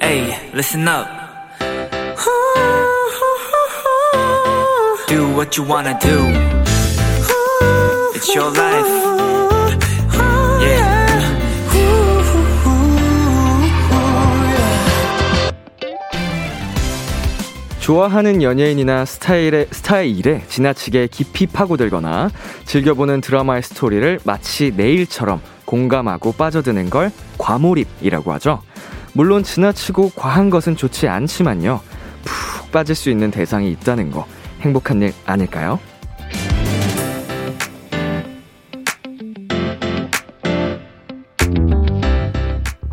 Hey, listen up. Do what you wanna do. It's your life. Yeah. 좋아하는 연예인이나 스타일의, 스타일에 지나치게 깊이 파고들거나 즐겨보는 드라마의 스토리를 마치 내일처럼 공감하고 빠져드는 걸 과몰입이라고 하죠. 물론 지나치고 과한 것은 좋지 않지만요. 푹 빠질 수 있는 대상이 있다는 거 행복한 일 아닐까요?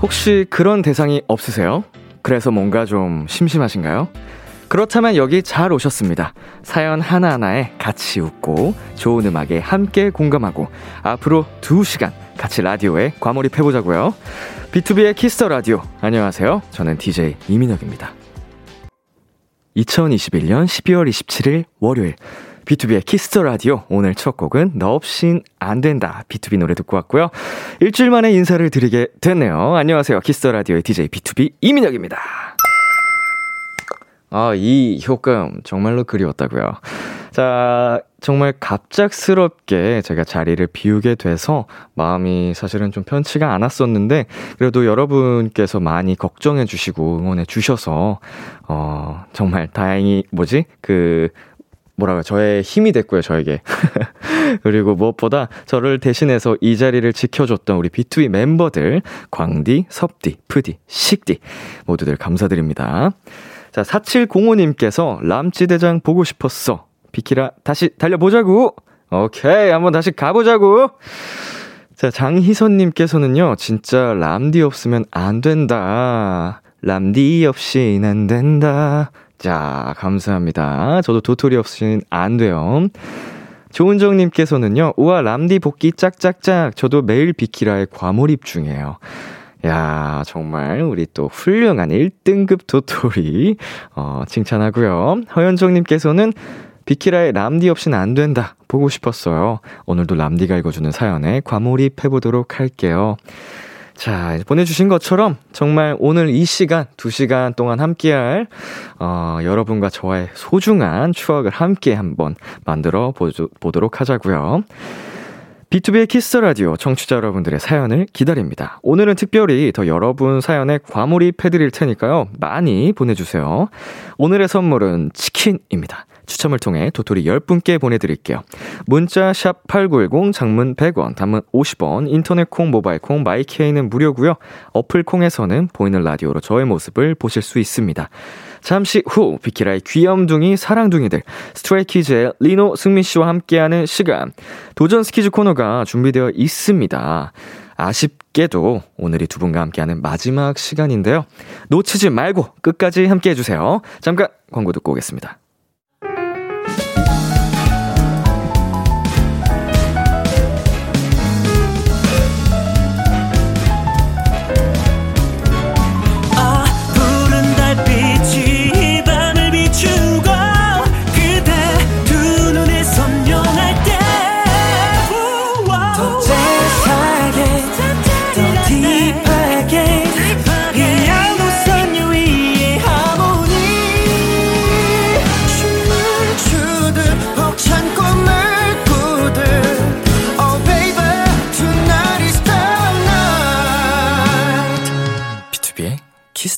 혹시 그런 대상이 없으세요? 그래서 뭔가 좀 심심하신가요? 그렇다면 여기 잘 오셨습니다. 사연 하나하나에 같이 웃고 좋은 음악에 함께 공감하고 앞으로 2시간 같이 라디오에 과몰입해보자고요. B2B의 키스터 라디오. 안녕하세요. 저는 DJ 이민혁입니다. 2021년 12월 27일 월요일 B2B의 키스터 라디오 오늘 첫 곡은 너 없인 안 된다 BTOB 노래 듣고 왔고요. 일주일 만에 인사를 드리게 됐네요. 안녕하세요. 키스터 라디오의 DJ B2B 이민혁입니다. 아, 이 효과음 정말로 그리웠다고요. 자, 정말 갑작스럽게 제가 자리를 비우게 돼서 마음이 사실은 좀 편치가 않았었는데 그래도 여러분께서 많이 걱정해 주시고 응원해 주셔서 어, 정말 다행히 뭐지? 그 뭐라고 저의 힘이 됐고요, 저에게. 그리고 무엇보다 저를 대신해서 이 자리를 지켜줬던 우리 B2B 멤버들, 광디, 섭디, 푸디, 식디, 모두들 감사드립니다. 자, 4705님께서 람찌대장 보고 싶었어. 비키라, 다시 달려보자고! 오케이, 한번 다시 가보자고! 자, 장희선님께서는요, 진짜 람디 없으면 안 된다. 람디 없인 안 된다. 자, 감사합니다. 저도 도토리 없이는 안 돼요. 조은정님께서는요, 우와, 람디 복귀 짝짝짝. 저도 매일 비키라에 과몰입 중이에요. 야, 정말 우리 또 훌륭한 1등급 도토리 어, 칭찬하고요. 허현정 님께서는 비키라의 람디 없이는 안 된다. 보고 싶었어요. 오늘도 람디가 읽어주는 사연에 과몰입해보도록 할게요. 자, 보내주신 것처럼 정말 오늘 이 시간, 두 시간 동안 함께할, 어, 여러분과 저의 소중한 추억을 함께 한번 만들어 보도록 하자고요. B2B의 키스 라디오 청취자 여러분들의 사연을 기다립니다. 오늘은 특별히 더 여러분 사연에 과몰입 해 드릴 테니까요. 많이 보내 주세요. 오늘의 선물은 치킨입니다. 추첨을 통해 도토리 10분께 보내드릴게요. 문자 샵8910 장문 100원, 단문 50원, 인터넷 콩, 모바일 콩, my K는 무료고요. 어플 콩에서는 보이는 라디오로 저의 모습을 보실 수 있습니다. 잠시 후 비키라의 귀염둥이 사랑둥이들 Stray Kids의 리노 승민 씨와 함께하는 시간 도전 스키즈 코너가 준비되어 있습니다. 아쉽게도 오늘이 두 분과 함께하는 마지막 시간인데요. 놓치지 말고 끝까지 함께 해 주세요. 잠깐 광고 듣고 오겠습니다.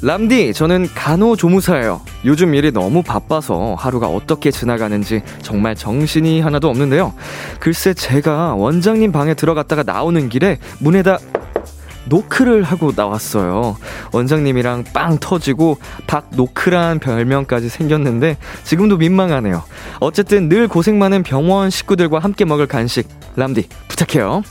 람디, 저는 간호조무사예요. 요즘 일이 너무 바빠서 하루가 어떻게 지나가는지 정말 정신이 하나도 없는데요. 글쎄, 제가 원장님 방에 들어갔다가 나오는 길에 문에다 노크를 하고 나왔어요. 원장님이랑 빵 터지고 박노크란 별명까지 생겼는데 지금도 민망하네요. 어쨌든 늘 고생 많은 병원 식구들과 함께 먹을 간식 람디 부탁해요.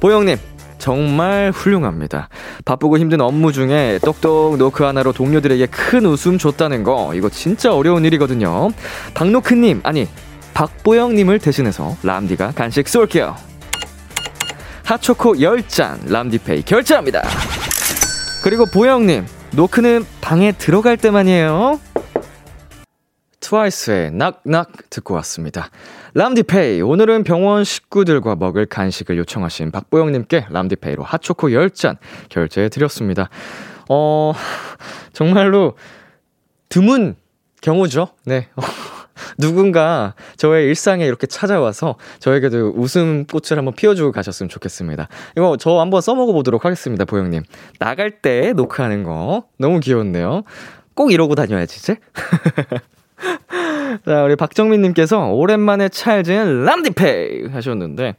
보영님 정말 훌륭합니다. 바쁘고 힘든 업무 중에 똑똑 노크 하나로 동료들에게 큰 웃음 줬다는 거, 이거 진짜 어려운 일이거든요. 박노크님, 아니, 박보영님을 대신해서 람디가 간식 쏠게요. 핫초코 10잔 람디페이 결제합니다. 그리고 보영님, 노크는 방에 들어갈 때만이에요. 트와이스의 낙낙 듣고 왔습니다. 람디페이, 오늘은 병원 식구들과 먹을 간식을 요청하신 박보영님께 람디페이로 핫초코 10잔 결제해 드렸습니다. 어, 정말로 드문 경우죠. 네. 누군가 저의 일상에 이렇게 찾아와서 저에게도 웃음꽃을 한번 피워주고 가셨으면 좋겠습니다. 이거 저 한번 써먹어 보도록 하겠습니다, 보영님. 나갈 때 노크하는 거 너무 귀여운데요. 꼭 이러고 다녀야지, 이제. 자, 우리 박정민님께서 오랜만에 찰진 람디페이 하셨는데,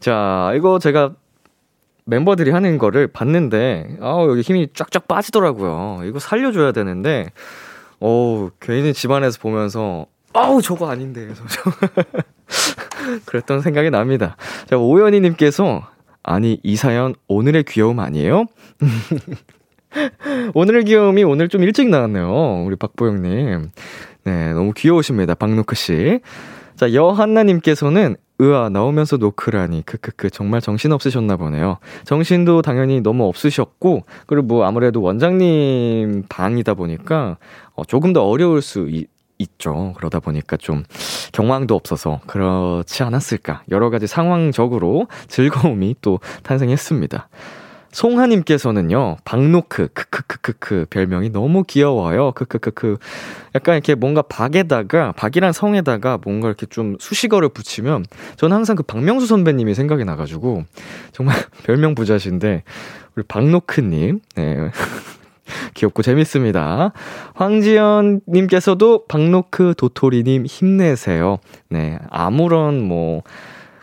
자, 이거 제가 멤버들이 하는 거를 봤는데, 아우, 여기 힘이 쫙쫙 빠지더라고요. 이거 살려줘야 되는데, 어우, 괜히 집안에서 보면서, 아우, 저거 아닌데. 그랬던 생각이 납니다. 자, 오연희님께서, 아니, 이 사연 오늘의 귀여움 아니에요? 오늘의 귀여움이 오늘 좀 일찍 나왔네요. 우리 박보영님. 네, 너무 귀여우십니다. 박노크 씨. 자, 여한나님께서는 으아, 나오면서 노크라니. 크크크. 정말 정신 없으셨나 보네요. 정신도 당연히 너무 없으셨고, 그리고 뭐 아무래도 원장님 방이다 보니까, 어, 조금 더 어려울 수 있, 있죠. 그러다 보니까 좀 경황도 없어서 그렇지 않았을까. 여러 가지 상황적으로 즐거움이 또 탄생했습니다. 송하님께서는요, 박노크, 크크크크크, 별명이 너무 귀여워요. 크크크크. 약간 이렇게 뭔가 박에다가, 박이란 성에다가 뭔가 이렇게 좀 수식어를 붙이면, 저는 항상 그 박명수 선배님이 생각이 나가지고, 정말 별명 부자신데, 우리 박노크님, 네. 귀엽고 재밌습니다. 황지연님께서도 박노크 도토리님 힘내세요. 네. 아무런 뭐,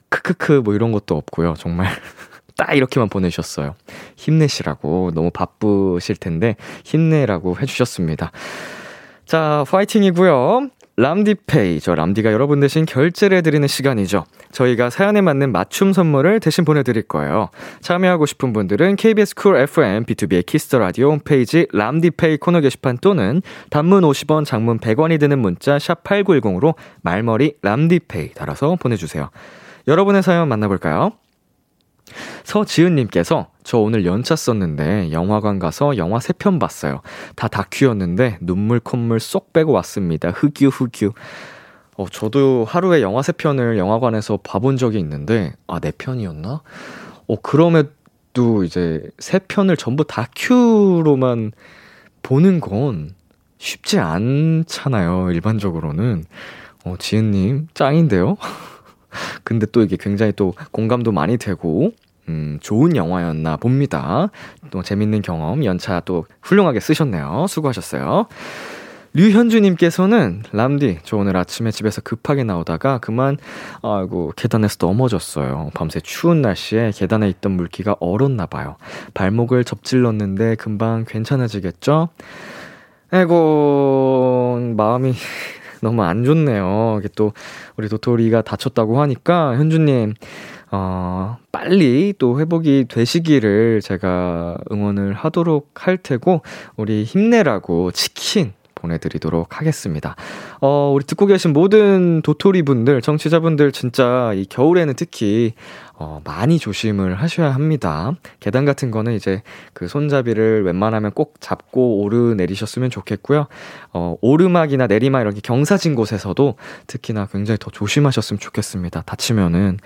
크크크 뭐 이런 것도 없고요. 정말. 딱 이렇게만 보내주셨어요. 힘내시라고. 너무 바쁘실 텐데, 힘내라고 해주셨습니다. 자, 파이팅이고요. 람디페이. 저 람디가 여러분 대신 결제를 해드리는 시간이죠. 저희가 사연에 맞는 맞춤 선물을 대신 보내드릴 거예요. 참여하고 싶은 분들은 KBS 쿨 FM B2B의 키스터 라디오 홈페이지 람디페이 코너 게시판 또는 단문 50원, 장문 100원이 드는 문자 샵 8910으로 말머리 람디페이 달아서 보내주세요. 여러분의 사연 만나볼까요? 서지은님께서 저 오늘 연차 썼는데 영화관 가서 영화 3편 봤어요. 다 다큐였는데 눈물 콧물 쏙 빼고 왔습니다. 흑유 흑유. 어, 저도 하루에 영화 3편을 영화관에서 봐본 적이 있는데 아 4편이었나? 어 그럼에도 이제 3편을 전부 다큐로만 보는 건 쉽지 않잖아요. 일반적으로는. 어 지은님 짱인데요? 근데 또 이게 굉장히 또 공감도 많이 되고, 음, 좋은 영화였나 봅니다. 또 재밌는 경험, 연차 또 훌륭하게 쓰셨네요. 수고하셨어요. 류현주님께서는 람디 저 오늘 아침에 집에서 급하게 나오다가 그만 아이고 계단에서 넘어졌어요. 밤새 추운 날씨에 계단에 있던 물기가 얼었나 봐요. 발목을 접질렀는데 금방 괜찮아지겠죠? 아이고 마음이 너무 안 좋네요. 이게 또 우리 도토리가 다쳤다고 하니까 현주님 어, 빨리 또 회복이 되시기를 제가 응원을 하도록 할 테고, 우리 힘내라고 치킨 보내드리도록 하겠습니다. 어, 우리 듣고 계신 모든 도토리 분들, 정치자분들 진짜 이 겨울에는 특히 어, 많이 조심을 하셔야 합니다. 계단 같은 거는 이제 그 손잡이를 웬만하면 꼭 잡고 오르내리셨으면 좋겠고요. 어, 오르막이나 내리막 이렇게 경사진 곳에서도 특히나 굉장히 더 조심하셨으면 좋겠습니다. 다치면은,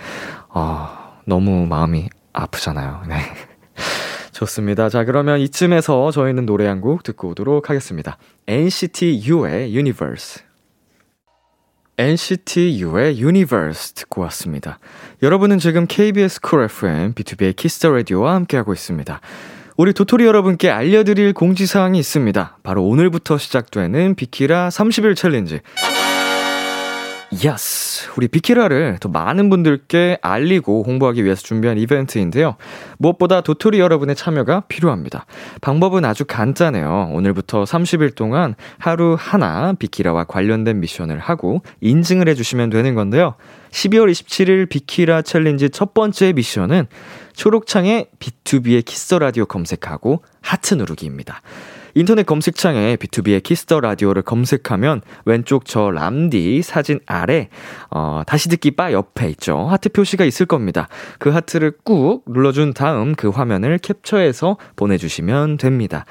어, 너무 마음이 아프잖아요. 네. 좋습니다. 자, 그러면 이쯤에서 저희는 노래 한 곡 듣고 오도록 하겠습니다. NCT U의 Universe. NCT U의 Universe 듣고 왔습니다. 여러분은 지금 KBS 쿨 FM B2B의 키스터 라디오와 함께하고 있습니다. 우리 도토리 여러분께 알려드릴 공지사항이 있습니다. 바로 오늘부터 시작되는 비키라 30일 챌린지. Yes. 우리 비키라를 더 많은 분들께 알리고 홍보하기 위해서 준비한 이벤트인데요. 무엇보다 도토리 여러분의 참여가 필요합니다. 방법은 아주 간단해요. 오늘부터 30일 동안 하루 하나 비키라와 관련된 미션을 하고 인증을 해주시면 되는 건데요. 12월 27일 비키라 챌린지 첫 번째 미션은 초록창에 B2B의 키스 라디오 검색하고 하트 누르기입니다. 인터넷 검색창에 B2B의 키스터 라디오를 검색하면 왼쪽 저 람디 사진 아래 어, 다시 듣기 바 옆에 있죠. 하트 표시가 있을 겁니다. 그 하트를 꾹 눌러준 다음 그 화면을 캡처해서 보내주시면 됩니다.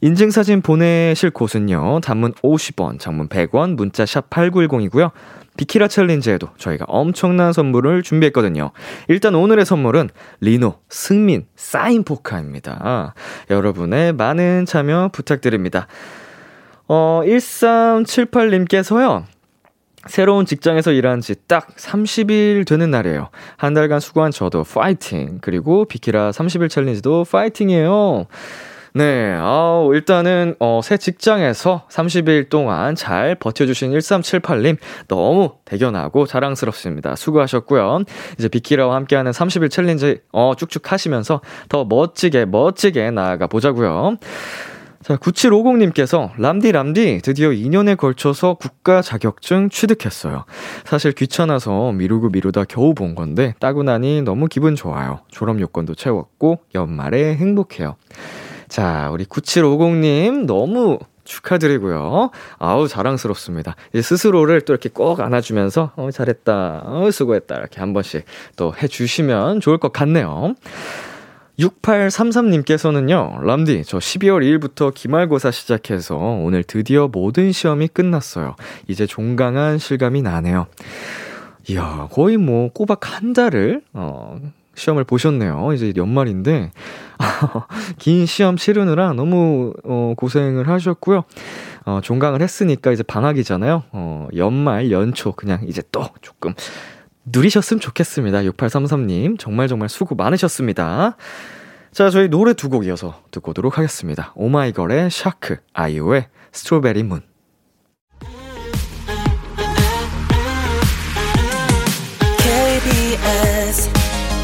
인증사진 보내실 곳은요. 단문 50원, 장문 100원, 문자 샵 8910이고요. 비키라 챌린지에도 저희가 엄청난 선물을 준비했거든요. 일단 오늘의 선물은 리노, 승민, 사인 포카입니다. 여러분의 많은 참여 부탁드립니다. 어, 1378님께서요. 새로운 직장에서 일한 지 딱 30일 되는 날이에요. 한 달간 수고한 저도 파이팅. 그리고 비키라 30일 챌린지도 파이팅이에요. 네, 아 일단은, 어, 새 직장에서 30일 동안 잘 버텨주신 1378님, 너무 대견하고 자랑스럽습니다. 수고하셨고요. 이제 비키라와 함께하는 30일 챌린지, 어, 쭉쭉 하시면서 더 멋지게, 멋지게 나아가 보자고요. 자, 9750님께서, 람디, 람디, 드디어 2년에 걸쳐서 국가 자격증 취득했어요. 사실 귀찮아서 미루고 미루다 겨우 본 건데, 따고 나니 너무 기분 좋아요. 졸업 요건도 채웠고, 연말에 행복해요. 자, 우리 9750님 너무 축하드리고요. 아우, 자랑스럽습니다. 이제 스스로를 또 이렇게 꼭 안아주면서, 어, 잘했다. 어, 수고했다. 이렇게 한 번씩 또 해주시면 좋을 것 같네요. 6833님께서는요, 람디, 저 12월 2일부터 기말고사 시작해서 오늘 드디어 모든 시험이 끝났어요. 이제 종강한 실감이 나네요. 이야, 거의 뭐 꼬박 한 달을, 어, 시험을 보셨네요. 이제 연말인데, 긴 시험 치르느라 너무, 어, 고생을 하셨고요. 어, 종강을 했으니까 이제 방학이잖아요. 어, 연말, 연초, 그냥 이제 또 조금 누리셨으면 좋겠습니다. 6833님. 정말 정말 수고 많으셨습니다. 자, 저희 노래 두 곡 이어서 듣고 오도록 하겠습니다. 오마이걸의 Shark, 아이유의 Strawberry Moon. KBS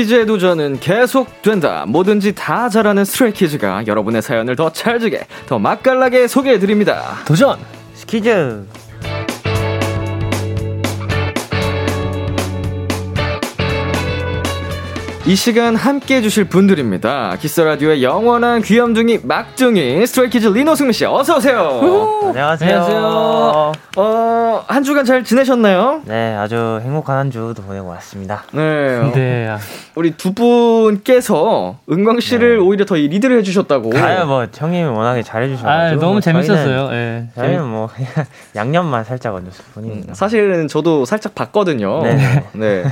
스키즈의 도전은 계속된다. 뭐든지 다 잘하는 스트레이키즈가 여러분의 사연을 더 찰지게, 더 맛깔나게 소개해드립니다. 도전 스키즈 이 시간 함께 해주실 분들입니다. 키스라디오의 영원한 귀염둥이 막둥이 스트레이키즈 리노 승민 씨 어서 오세요. 안녕하세요. 안녕하세요. 어, 한 주간 잘 지내셨나요? 네 아주 행복한 한 주도 보내고 왔습니다 네. 네. 우리 두 분께서 은광 씨를 네. 오히려 더 리드를 해주셨다고. 아유 뭐 형님이 워낙에 잘해주셔가지고 아, 너무 뭐 재밌었어요. 예. 저희는, 저희는 뭐 양념만 살짝 얹었을 뿐입니다 사실은 저도 살짝 봤거든요. 네. 네.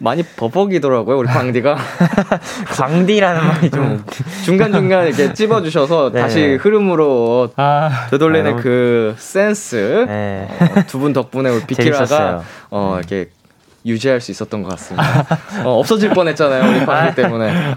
많이 버벅이더라고요, 우리 광디가. 광디라는 말이 좀 중간 중간 이렇게 찝어주셔서 네. 다시 흐름으로 아, 되돌리는 아, 그 센스. 네. 두분 덕분에 우리 비키라가. 어, 이렇게 유지할 수 있었던 것 같습니다. 어, 없어질 뻔했잖아요, 우리 광디 때문에.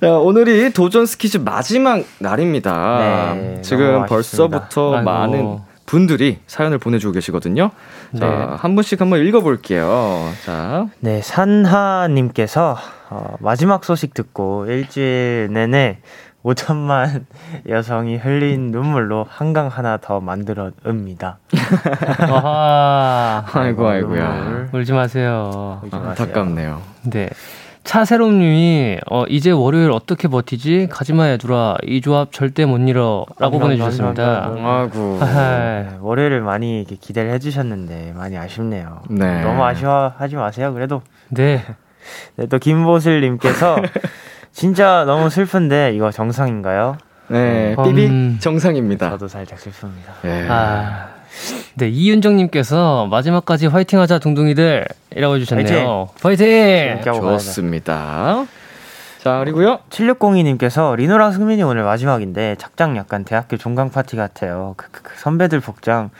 자, 오늘이 도전 스키즈 마지막 날입니다. 네, 지금 벌써부터 아쉽습니다. 많은 아이고. 분들이 사연을 보내주고 계시거든요. 자, 네. 한 분씩 한번 읽어볼게요. 자, 네, 산하님께서 어, 마지막 소식 듣고 일주일 내내 5천만 여성이 흘린 눈물로 한강 하나 더 만들어 읍니다. 아이고, 아이고야. 울지 마세요. 울지 아, 마세요. 안타깝네요. 네. 차세롬님이 어, 이제 월요일 어떻게 버티지? 가지마 얘들아 이 조합 절대 못 잃어라고 보내주셨습니다. 네, 월요일을 많이 이렇게 기대를 해주셨는데 많이 아쉽네요. 네. 너무 아쉬워하지 마세요. 그래도 네. 네, 또 김보슬님께서 진짜 너무 슬픈데 이거 정상인가요? 네, 음. 삐빅 정상입니다. 저도 살짝 슬픕니다. 예. 아. 네, 이윤정님께서 마지막까지 화이팅 하자 둥둥이들 이라고 해주셨네요. 가야 돼. 좋습니다. 자, 그리고요. 7602님께서 리노랑 승민이 오늘 마지막인데 착장 약간 대학교 종강 파티 같아요. 그, 그, 그 선배들 복장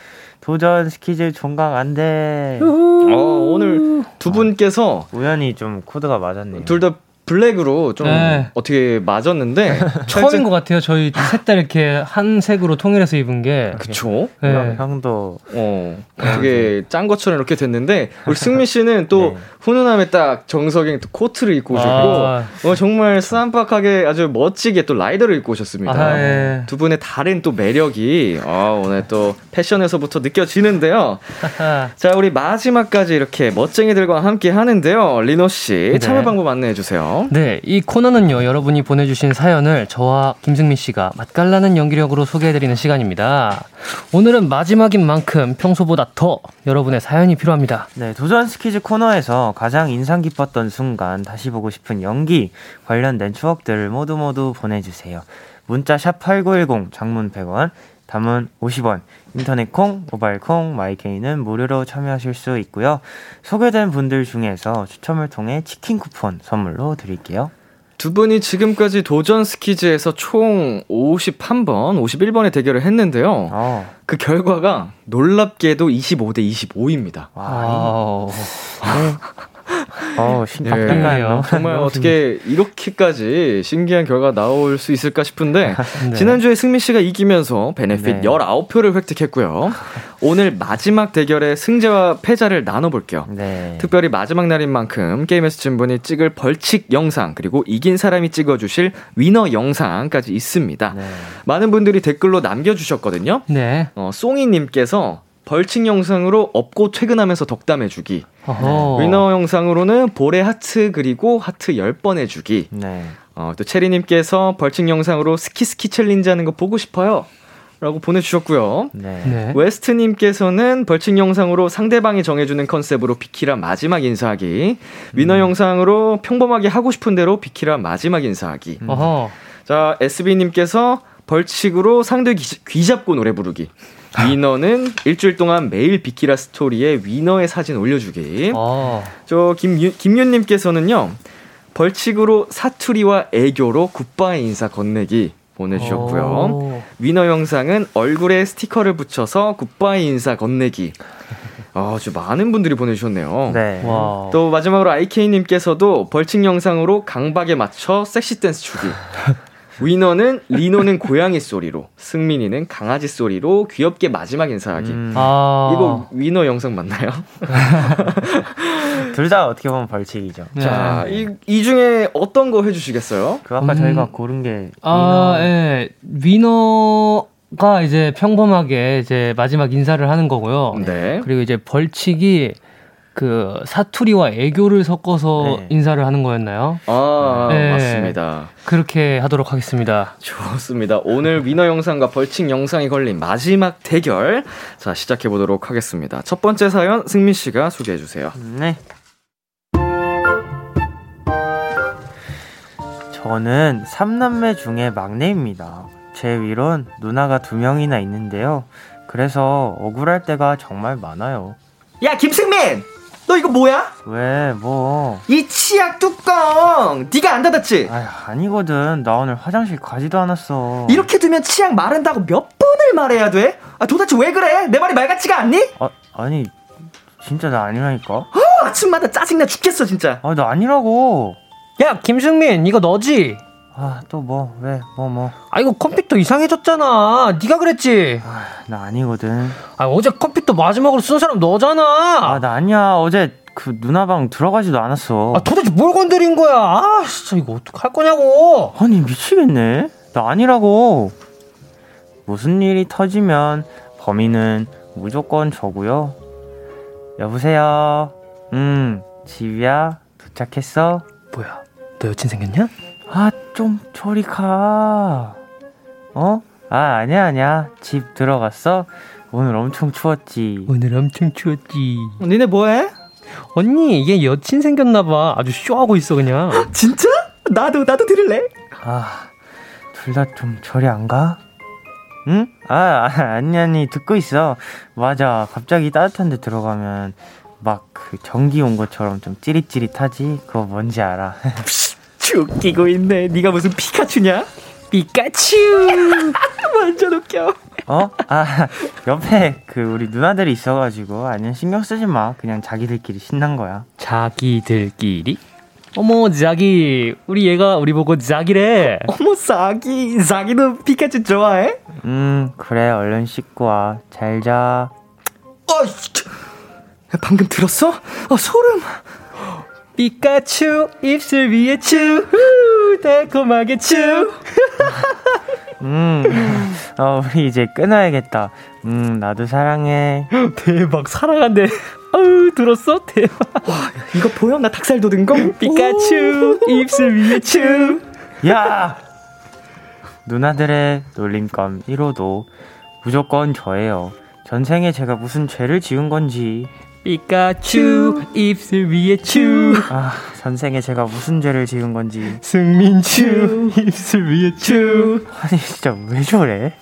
도전 스키즈 종강 안 돼. 어, 오늘 두 분께서 우연히 좀 코드가 맞았네요. 둘 다 블랙으로 좀 네. 어떻게 맞았는데 처음인 것 같아요. 저희 셋 다 이렇게 한 색으로 통일해서 입은 게. 그쵸? 네. 형도 어, 되게 짠 것처럼 이렇게 됐는데 우리 승민 씨는 또 네. 훈훈함에 딱 정석인 또 코트를 입고 오셨고 아. 어, 정말 쌈박하게 아주 멋지게 또 라이더를 입고 오셨습니다. 아, 예. 두 분의 다른 또 매력이 어, 오늘 또 패션에서부터 느껴지는데요. 자, 우리 마지막까지 이렇게 멋쟁이들과 함께 하는데요. 리노 씨 참여 네. 방법 안내해 주세요. 네, 이 코너는요, 여러분이 보내주신 사연을 저와 김승민 씨가 맛깔나는 연기력으로 소개해드리는 시간입니다. 오늘은 마지막인 만큼 평소보다 더 여러분의 사연이 필요합니다. 네, 도전 스키즈 코너에서 가장 인상 깊었던 순간, 다시 보고 싶은 연기 관련된 추억들을 모두 모두 보내주세요. 문자 샵 #8910 장문 100원, 단문 50원, 인터넷 콩, 모바일 콩, 마이케이는 무료로 참여하실 수 있고요. 소개된 분들 중에서 추첨을 통해 치킨 쿠폰 선물로 드릴게요. 두 분이 지금까지 도전 스키즈에서 총 51번, 51번의 대결을 했는데요. 어, 그 결과가 놀랍게도 25대 25입니다. 와, 아우, 어, 예, 신박한가요? 정말 어떻게 이렇게까지 신기한 결과가 나올 수 있을까 싶은데 네. 지난주에 승민 씨가 이기면서 베네핏 네. 19표를 획득했고요. 오늘 마지막 대결의 승자와 패자를 나눠볼게요. 네. 특별히 마지막 날인 만큼 게임에서 진 분이 찍을 벌칙 영상 그리고 이긴 사람이 찍어주실 winner 영상까지 있습니다. 네. 많은 분들이 댓글로 남겨주셨거든요. 네. 어, 송이님께서 벌칙 영상으로 업고 퇴근하면서 덕담 해 주기. 어허. 위너 영상으로는 볼에 하트 그리고 하트 10번 해주기. 네. 어, 또 체리님께서 벌칙 영상으로 스키 스키 챌린지 하는 거 보고 싶어요. 라고 보내주셨고요. 네. 네. 웨스트님께서는 벌칙 영상으로 상대방이 정해주는 컨셉으로 비키라 마지막 인사하기. 음. winner 영상으로 평범하게 하고 싶은 대로 비키라 마지막 인사하기. 어허. 자, SB님께서 벌칙으로 상대 귀, 귀 잡고 노래 부르기. 위너는 일주일 동안 매일 비키라 스토리에 위너의 사진 올려주기. 어. 저 김유, 김윤님께서는요 벌칙으로 사투리와 애교로 굿바이 인사 건네기 보내주셨고요. 어. winner 영상은 얼굴에 스티커를 붙여서 굿바이 인사 건네기. 아주 많은 분들이 보내주셨네요. 네. 와. 또 마지막으로 IK님께서도 벌칙 영상으로 강박에 맞춰 섹시 댄스 추기. 위너는 리노는 고양이 소리로, 승민이는 강아지 소리로 귀엽게 마지막 인사하기. 음, 아. 이거 위너 영상 맞나요? 둘 다 어떻게 보면 벌칙이죠. 네. 자, 이, 이 중에 어떤 거 해주시겠어요? 그 아까 음. 저희가 고른 게 아, 예. 위너 가 이제 평범하게 이제 마지막 인사를 하는 거고요. 네. 그리고 이제 벌칙이 그 사투리와 애교를 섞어서 네. 인사를 하는 거였나요? 아, 네. 맞습니다. 그렇게 하도록 하겠습니다. 좋습니다. 오늘 위너 영상과 벌칙 영상이 걸린 마지막 대결. 자, 시작해 보도록 하겠습니다. 첫 번째 사연 승민 씨가 소개해 주세요. 네. 저는 삼남매 중에 막내입니다. 제 위론 누나가 두 명이나 있는데요. 그래서 억울할 때가 정말 많아요. 야, 김승민! 너 이거 뭐야? 왜, 뭐. 이 치약 뚜껑! 네가 안 닫았지? 아휴, 아니거든. 나 오늘 화장실 가지도 않았어. 이렇게 두면 치약 마른다고 몇 번을 말해야 돼? 아, 도대체 왜 그래? 내 말이 말 같지가 않니? 아, 아니, 진짜 나 아니라니까? 어, 아침마다 짜증나 죽겠어, 진짜. 아, 나 아니라고. 야, 김승민, 이거 너지? 아, 또 뭐, 왜, 뭐, 뭐. 아, 이거 컴퓨터 이상해졌잖아. 네가 그랬지? 아, 나 아니거든. 아, 어제 컴퓨터 마지막으로 쓴 사람 너잖아. 아, 나 아니야. 어제 그 누나 방 들어가지도 않았어. 아, 도대체 뭘 건드린 거야? 아, 진짜 이거 어떡할 거냐고. 아니 미치겠네. 나 아니라고. 무슨 일이 터지면 범인은 무조건 저고요. 여보세요. 음, 집이야? 도착했어? 뭐야, 너 여친 생겼냐? 아, 좀 저리 가. 어? 아, 아니야, 아니야. 집 들어갔어? 오늘 엄청 추웠지. 오늘 엄청 추웠지. 니네 뭐해? 언니, 이게 여친 생겼나봐. 아주 쇼하고 있어, 그냥. 진짜? 나도, 나도 들을래? 아, 둘 다 좀 저리 안 가? 응? 아, 아, 아니, 아니, 듣고 있어. 맞아. 갑자기 따뜻한 데 들어가면 막 그 전기 온 것처럼 좀 찌릿찌릿하지? 그거 뭔지 알아. 웃기고 있네. 네가 무슨 피카츄냐? 피카츄! 완전 웃겨. 어? 아, 옆에 그 우리 누나들이 있어가지고, 아니야, 신경 쓰지 마. 그냥 자기들끼리 신난 거야. 자기들끼리? 어머, 자기. 우리 얘가 우리 보고 자기래. 어머, 자기. 자기도 피카츄 좋아해? 음, 그래, 얼른 씻고 와. 잘 자. 어, 방금 들었어? 어, 소름. 피카츄, 입술 위에 츄, 후, 달콤하게 츄. 음, 어, 우리 이제 끊어야겠다. 음, 나도 사랑해. 대박, 사랑한대. 아우, 들었어? 대박. 이거 보여? 나 닭살 돋은 거? 피카츄, 입술 위에 츄. 야! 누나들의 놀림감 1호도 무조건 저예요. 전생에 제가 무슨 죄를 지은 건지. 피카츄, 입술 위에 츄. 아, 전생에 제가 무슨 죄를 지은 건지. 승민츄, 입술 위에 츄. 아니, 진짜 왜 저래?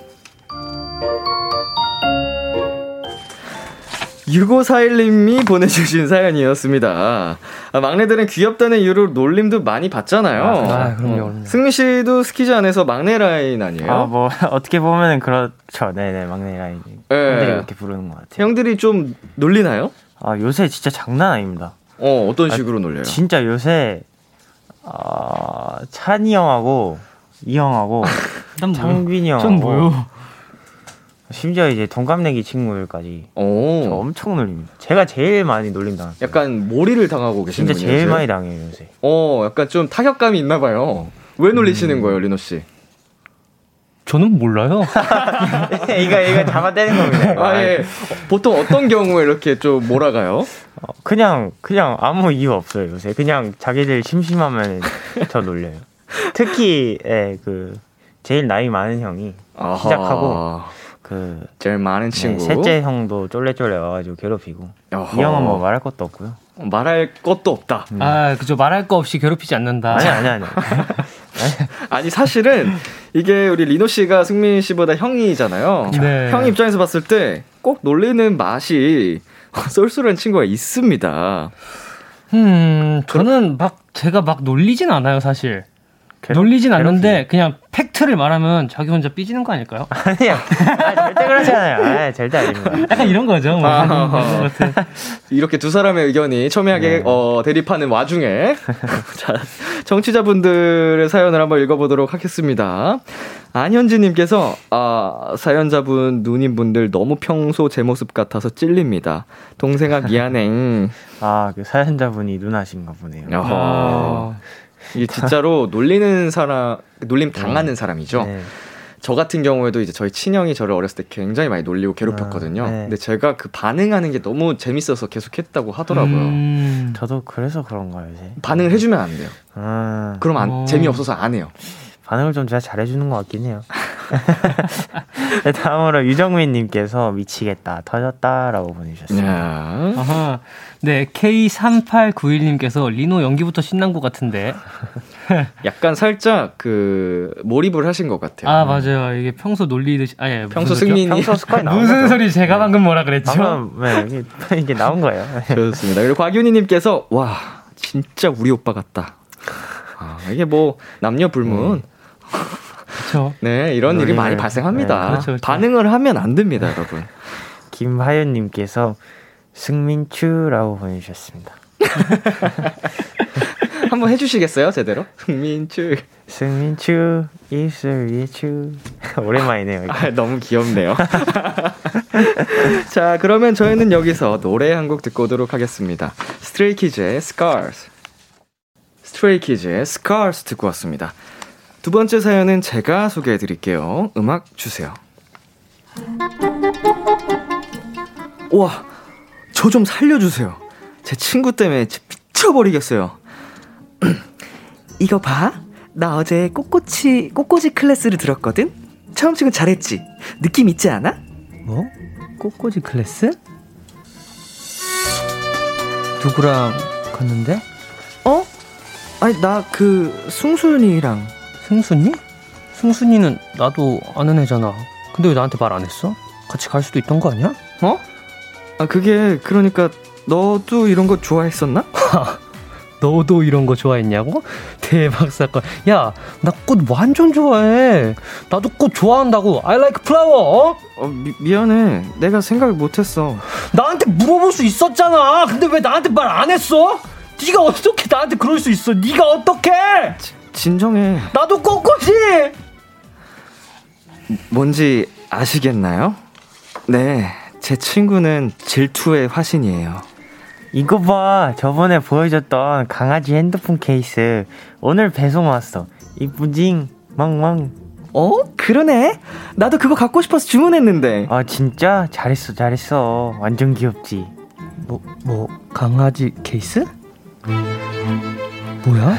6541님이 보내주신 사연이었습니다. 아, 막내들은 귀엽다는 이유로 놀림도 많이 받잖아요. 아, 그럼요, 그럼요. 승민 씨도 스키즈 안에서 막내 라인 아니에요? 아, 뭐, 어떻게 보면은 그렇죠. 네네, 막내 라인. 네. 형들이 그렇게 부르는 것 같아요. 형들이 좀 놀리나요? 아, 요새 진짜 장난 아닙니다. 어, 어떤 식으로 놀려요? 진짜 요새, 아, 찬이 형하고, 이 형하고, 창빈이 형하고. 전 뭐요? 심지어 이제 동갑내기 친구들까지 저 오, 엄청 놀립니다. 제가 제일 많이 놀림당했어요. 약간 몰이를 당하고 계시는 진짜 분이요 제일 많이 당해요 요새. 어, 약간 좀 타격감이 있나 봐요. 왜 놀리시는 거예요, 리노 씨? 저는 몰라요. 이거 이거 잡아떼는 겁니다. 아, 예. 보통 어떤 경우에 이렇게 좀 몰아가요? 어, 그냥 그냥 아무 이유 없어요 요새. 그냥 자기들 심심하면 저 놀려요. 특히 예, 그 제일 나이 많은 형이 아하. 시작하고 그 제일 많은 네, 친구. 셋째 형도 쫄래쫄래 와가지고 괴롭히고 어허. 이 형은 뭐 말할 것도 없고요. 말할 것도 없다. 아, 그죠. 말할 거 없이 괴롭히지 않는다. 아니 아니 아니. 아니 사실은 이게 우리 리노 씨가 승민 씨보다 형이잖아요. 네. 형 입장에서 봤을 때 꼭 놀리는 맛이 쏠쏠한 친구가 있습니다. 음, 저는 막, 제가 막 놀리진 않아요, 사실. 놀리진 않는데, 그냥 팩트를 말하면 자기 혼자 삐지는 거 아닐까요? 아니야. 아, 절대 그러지 않아요. 아, 절대 아닙니다. 약간 이런 거죠. 뭐. 아, 것 같아. 이렇게 두 사람의 의견이 첨예하게 네. 어, 대립하는 와중에 자, 정치자분들의 사연을 한번 읽어보도록 하겠습니다. 안현지님께서 아, 사연자분 누님분들 너무 평소 제 모습 같아서 찔립니다. 동생아 미안해. 아, 그 사연자분이 누나신가 보네요. 어허. 이게 진짜로 놀리는 사람, 놀림 당하는 사람이죠. 네. 저 같은 경우에도 이제 저희 친형이 저를 어렸을 때 굉장히 많이 놀리고 괴롭혔거든요. 아, 네. 근데 제가 그 반응하는 게 너무 재밌어서 계속 했다고 하더라고요. 음, 저도 그래서 그런가요, 요새? 반응을 해주면 안 돼요. 아, 그럼 안, 어. 재미없어서 안 해요. 반응을 좀 제가 잘해주는 것 같긴 해요. 네, 다음으로 유정민님께서 미치겠다, 터졌다라고 보내주셨어요. 아하. 네, K3891님께서 리노 연기부터 신난 것 같은데. 약간 살짝 그 몰입을 하신 것 같아요. 아, 맞아요. 이게 평소 놀리듯이. 아, 예. 평소? 승민이 평소 습관이 나온 무슨 거죠. 소리 제가 방금 뭐라 그랬죠? 방금 네, 이게, 나온 거예요. 좋습니다. 그리고 곽윤희님께서 와 진짜 우리 오빠 같다. 아, 이게 뭐 남녀 불문. 그렇죠. 네 이런 일이 놀림을- 많이 발생합니다. 네, 그렇죠, 그렇죠. 반응을 하면 안 됩니다, 여러분. 김하윤님께서 승민추라고 보내주셨습니다. 한번 해주시겠어요, 제대로? 승민추. 승민추 입술 위에 추 오랜만이네요. 아, 너무 귀엽네요. 자, 그러면 저희는 여기서 노래 한 곡 듣고 오도록 하겠습니다. 스트레이키즈의 Scars. 스트레이키즈의 Scars 듣고 왔습니다. 두 번째 사연은 제가 소개해 드릴게요. 음악 주세요. 와, 저 좀 살려주세요. 제 친구 때문에 미쳐버리겠어요. 이거 봐. 나 어제 꽃꼬치, 꽃꽂이 클래스를 들었거든? 처음 치곤 잘했지? 느낌 있지 않아? 뭐? 꽃꽂이 클래스? 누구랑 갔는데? 어? 아니, 나 그, 승순이랑. 승순이? 승순이는 나도 아는 애잖아. 근데 왜 나한테 말 안 했어? 같이 갈 수도 있던 거 아니야? 어? 아, 그게, 그러니까, 너도 이런 거 좋아했었나? 너도 이런 거 좋아했냐고? 대박 사건. 야, 나 꽃 완전 좋아해. 나도 꽃 좋아한다고. I like flower. 어? 어, 미, 미안해. 내가 생각을 못했어. 나한테 물어볼 수 있었잖아. 근데 왜 나한테 말 안 했어? 네가 어떻게 나한테 그럴 수 있어? 네가 어떻게? 진정해. 나도 꼿꼿이. 뭔지 아시겠나요? 네, 제 친구는 질투의 화신이에요. 이거 봐. 저번에 보여줬던 강아지 핸드폰 케이스. 오늘 배송 왔어. 이쁘징. 망망. 어? 그러네. 나도 그거 갖고 싶어서 주문했는데. 아, 진짜? 잘했어, 잘했어. 완전 귀엽지. 뭐, 뭐 강아지 케이스? 뭐야?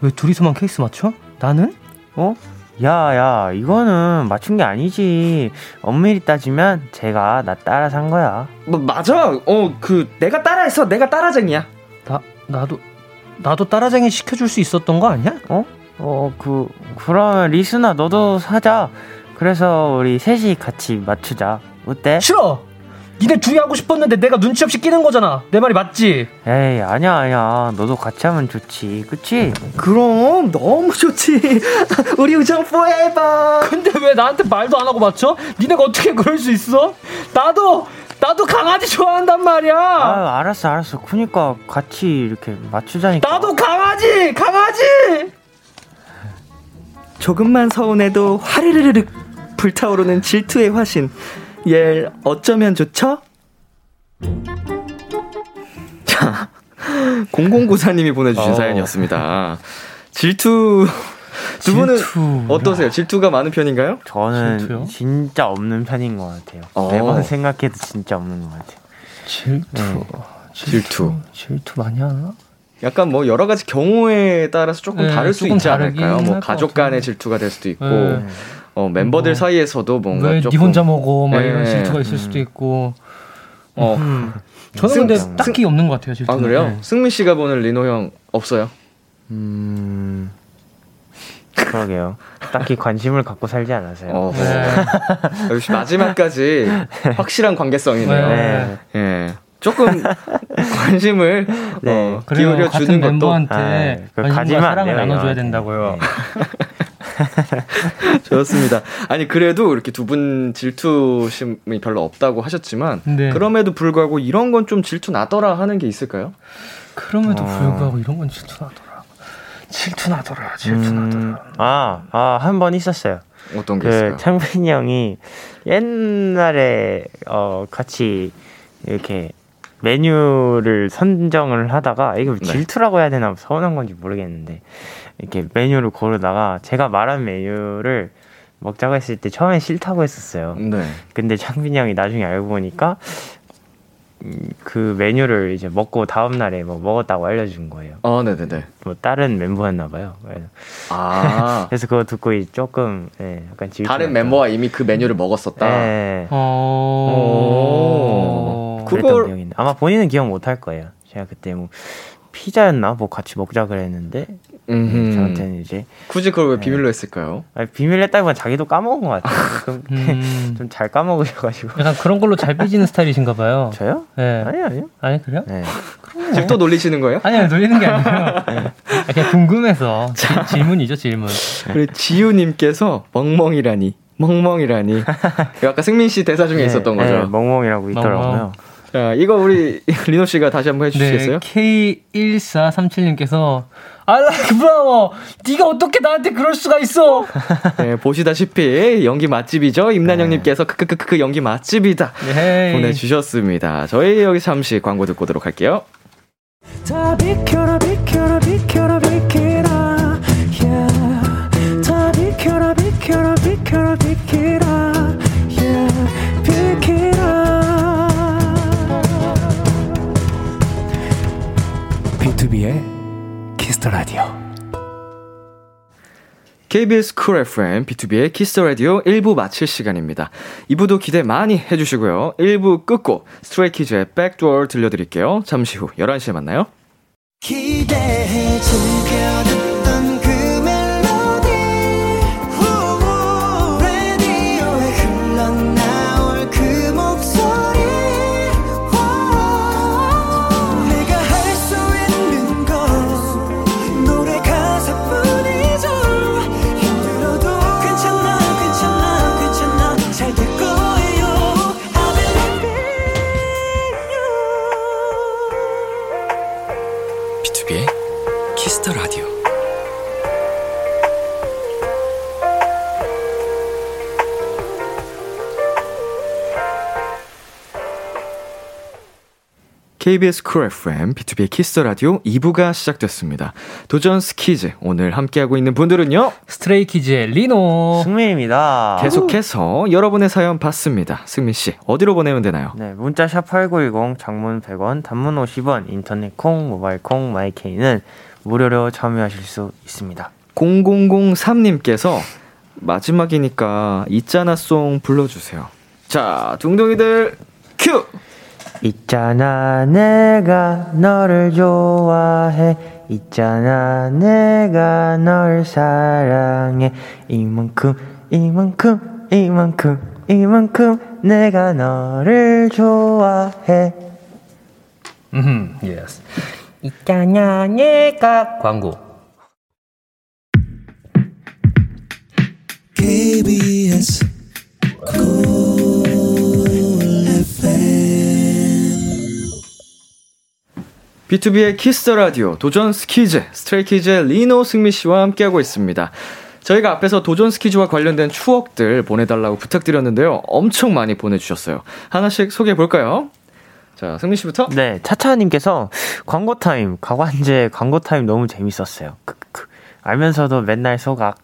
왜 둘이서만 케이스 맞춰? 나는? 어? 야, 야, 이거는 맞춘 게 아니지. 엄밀히 따지면 제가 나 따라 산 거야. 뭐 맞아. 어, 그 내가 따라했어. 내가 따라쟁이야. 나 나도 나도 따라쟁이 시켜줄 수 있었던 거 아니야? 어? 어, 그, 그러면 리스나 너도 사자. 그래서 우리 셋이 같이 맞추자. 어때? 싫어. 니네 둘이 하고 싶었는데 내가 눈치 없이 끼는 거잖아. 내 말이 맞지? 에이, 아니야, 아니야. 너도 같이 하면 좋지. 그치? 그럼 너무 좋지. 우리 우정 forever. 근데 왜 나한테 말도 안 하고 맞춰? 니네가 어떻게 그럴 수 있어? 나도 나도 강아지 좋아한단 말이야. 아, 알았어, 알았어. 그니까 같이 이렇게 맞추자니까. 나도 강아지 강아지. 조금만 서운해도 화르르르륵 불타오르는 질투의 화신. 얘 어쩌면 좋죠? 자, 0094님이 보내주신 어. 사연이었습니다. 질투 두 분은 질투. 어떠세요? 질투가 많은 편인가요? 저는 질투요? 진짜 없는 편인 것 같아요. 어. 매번 생각해도 진짜 없는 것 같아요. 질투. 네. 질투. 질투 많이 하나? 약간 뭐 여러 가지 경우에 따라서 조금 네, 다를 수 조금 있지 않을까요? 뭐 가족. 간의 질투가 될 수도 있고 네. 어, 멤버들 뭐, 사이에서도 뭔가 왜니 조금 혼자 먹어? 막 이런 네. 질투가 있을 수도 있고. 어. 음. 저는 승- 근데 승- 딱히 없는 것 같아요. 질투. 아 그래요? 승민 씨가 보는 리노 형 없어요? 음. 그러게요. 딱히 관심을 갖고 살지 않아서요. 어. 네. 역시 마지막까지 확실한 관계성이네요. 네. 예. 조금 관심을 네. 어. 기울여 같은 주는 것도 멤버한테 아, 그거 관심과 사랑을 나눠줘야. 된다고요. 네. 좋습니다. 아니 그래도 이렇게 두 분 질투심이 별로 없다고 하셨지만 네. 그럼에도 불구하고 이런 건 좀 질투 나더라 하는 게 있을까요? 그럼에도 어. 불구하고 이런 건 질투 나더라. 질투 나더라. 질투나더라. 음, 아, 아, 한 번 있었어요. 어떤 게 그 있을까요? 창빈이 형이 옛날에 어 같이 이렇게 메뉴를 선정을 하다가 이거 네. 질투라고 해야 되나 서운한 건지 모르겠는데 이렇게 메뉴를 고르다가 제가 말한 메뉴를 먹자고 했을 때 처음엔 싫다고 했었어요. 네. 근데 창빈이 형이 나중에 알고 보니까 음, 그 메뉴를 이제 먹고 다음 날에 뭐 먹었다고 알려준 거예요. 어, 네네네. 뭐 다른 멤버였나 봐요. 그래서, 아 그래서 그거 듣고 이 조금 예, 약간 질투. 다른 멤버와 이미 그 메뉴를 먹었었다. 예. 어. 오. 그걸- 아마 본인은 기억 못 할 거예요. 제가 그때 뭐 피자였나 뭐 같이 먹자 그랬는데 음흠. 저한테는 이제 굳이 그걸 왜 비밀로 했을까요? 아니, 비밀 했다기보다 자기도 까먹은 것 같아요. 음. 좀잘 까먹으셔가지고 약간 그런 걸로 잘 삐지는 스타일이신가 봐요. 저요? 네. 아니요 아니요. 아니 그래요? 네. 지금 또 놀리시는 거예요? 아니 아니 놀리는 게 아니고요. 아, 그냥 궁금해서 지- 질문이죠 질문. 우리 지우님께서 멍멍이라니 멍멍이라니 아까 승민 씨 대사 중에 네, 있었던 네, 거죠. 멍멍이라고 있더라고요. 멍멍. 자 이거 우리 리노 씨가 다시 한번 네 해주시겠어요? K1437님께서 I like flower. 네가 어떻게 나한테 그럴 수가 있어? 네, 보시다시피 연기 맛집이죠. 임난영님께서 크크크크 연기 맛집이다 네. 보내주셨습니다. 저희 여기 잠시 광고 듣고 오도록 할게요. 비투비의 Kiss the Radio KBS 쿨 FM, 비투비의 Kiss the Radio 1부 마칠 시간입니다. 2부도 기대 많이 해 주시고요. 1부 끝곡 스트레이키즈의 Back Door 들려 드릴게요. 잠시 후 11시에 만나요. 기대해 즐겨듣 KBS 쿨 FM, BTOB의 키스 라디오 2부가 시작됐습니다. 도전 스키즈. 오늘 함께하고 있는 분들은요. 스트레이키즈의 리노. 승민입니다. 계속해서 여러분의 사연 받습니다. 승민 씨, 어디로 보내면 되나요? 네, 문자 샵 8910 장문 100원, 단문 50원, 인터넷 콩, 모바일 콩, 마이케이는 무료로 참여하실 수 있습니다. 0003님께서 마지막이니까 있잖아 song 불러주세요. 자, 둥둥이들 큐! 있잖아 내가 너를 좋아해 있잖아 내가 널 사랑해 이만큼 이만큼 이만큼 이만큼 내가 너를 좋아해 음, Yes. 있잖아, 내가. 광고. KBS BTOB의 키스 라디오 도전 스키즈 스트레이키즈의 리노 승민 씨와 함께하고 있습니다. 저희가 앞에서 도전 스키즈와 관련된 추억들 보내달라고 부탁드렸는데요. 엄청 많이 보내주셨어요. 하나씩 소개해 볼까요? 자, 승민 씨부터. 네 차차님께서 광고 타임 가관제 광고 타임 너무 재밌었어요 크크. 알면서도 맨날 소각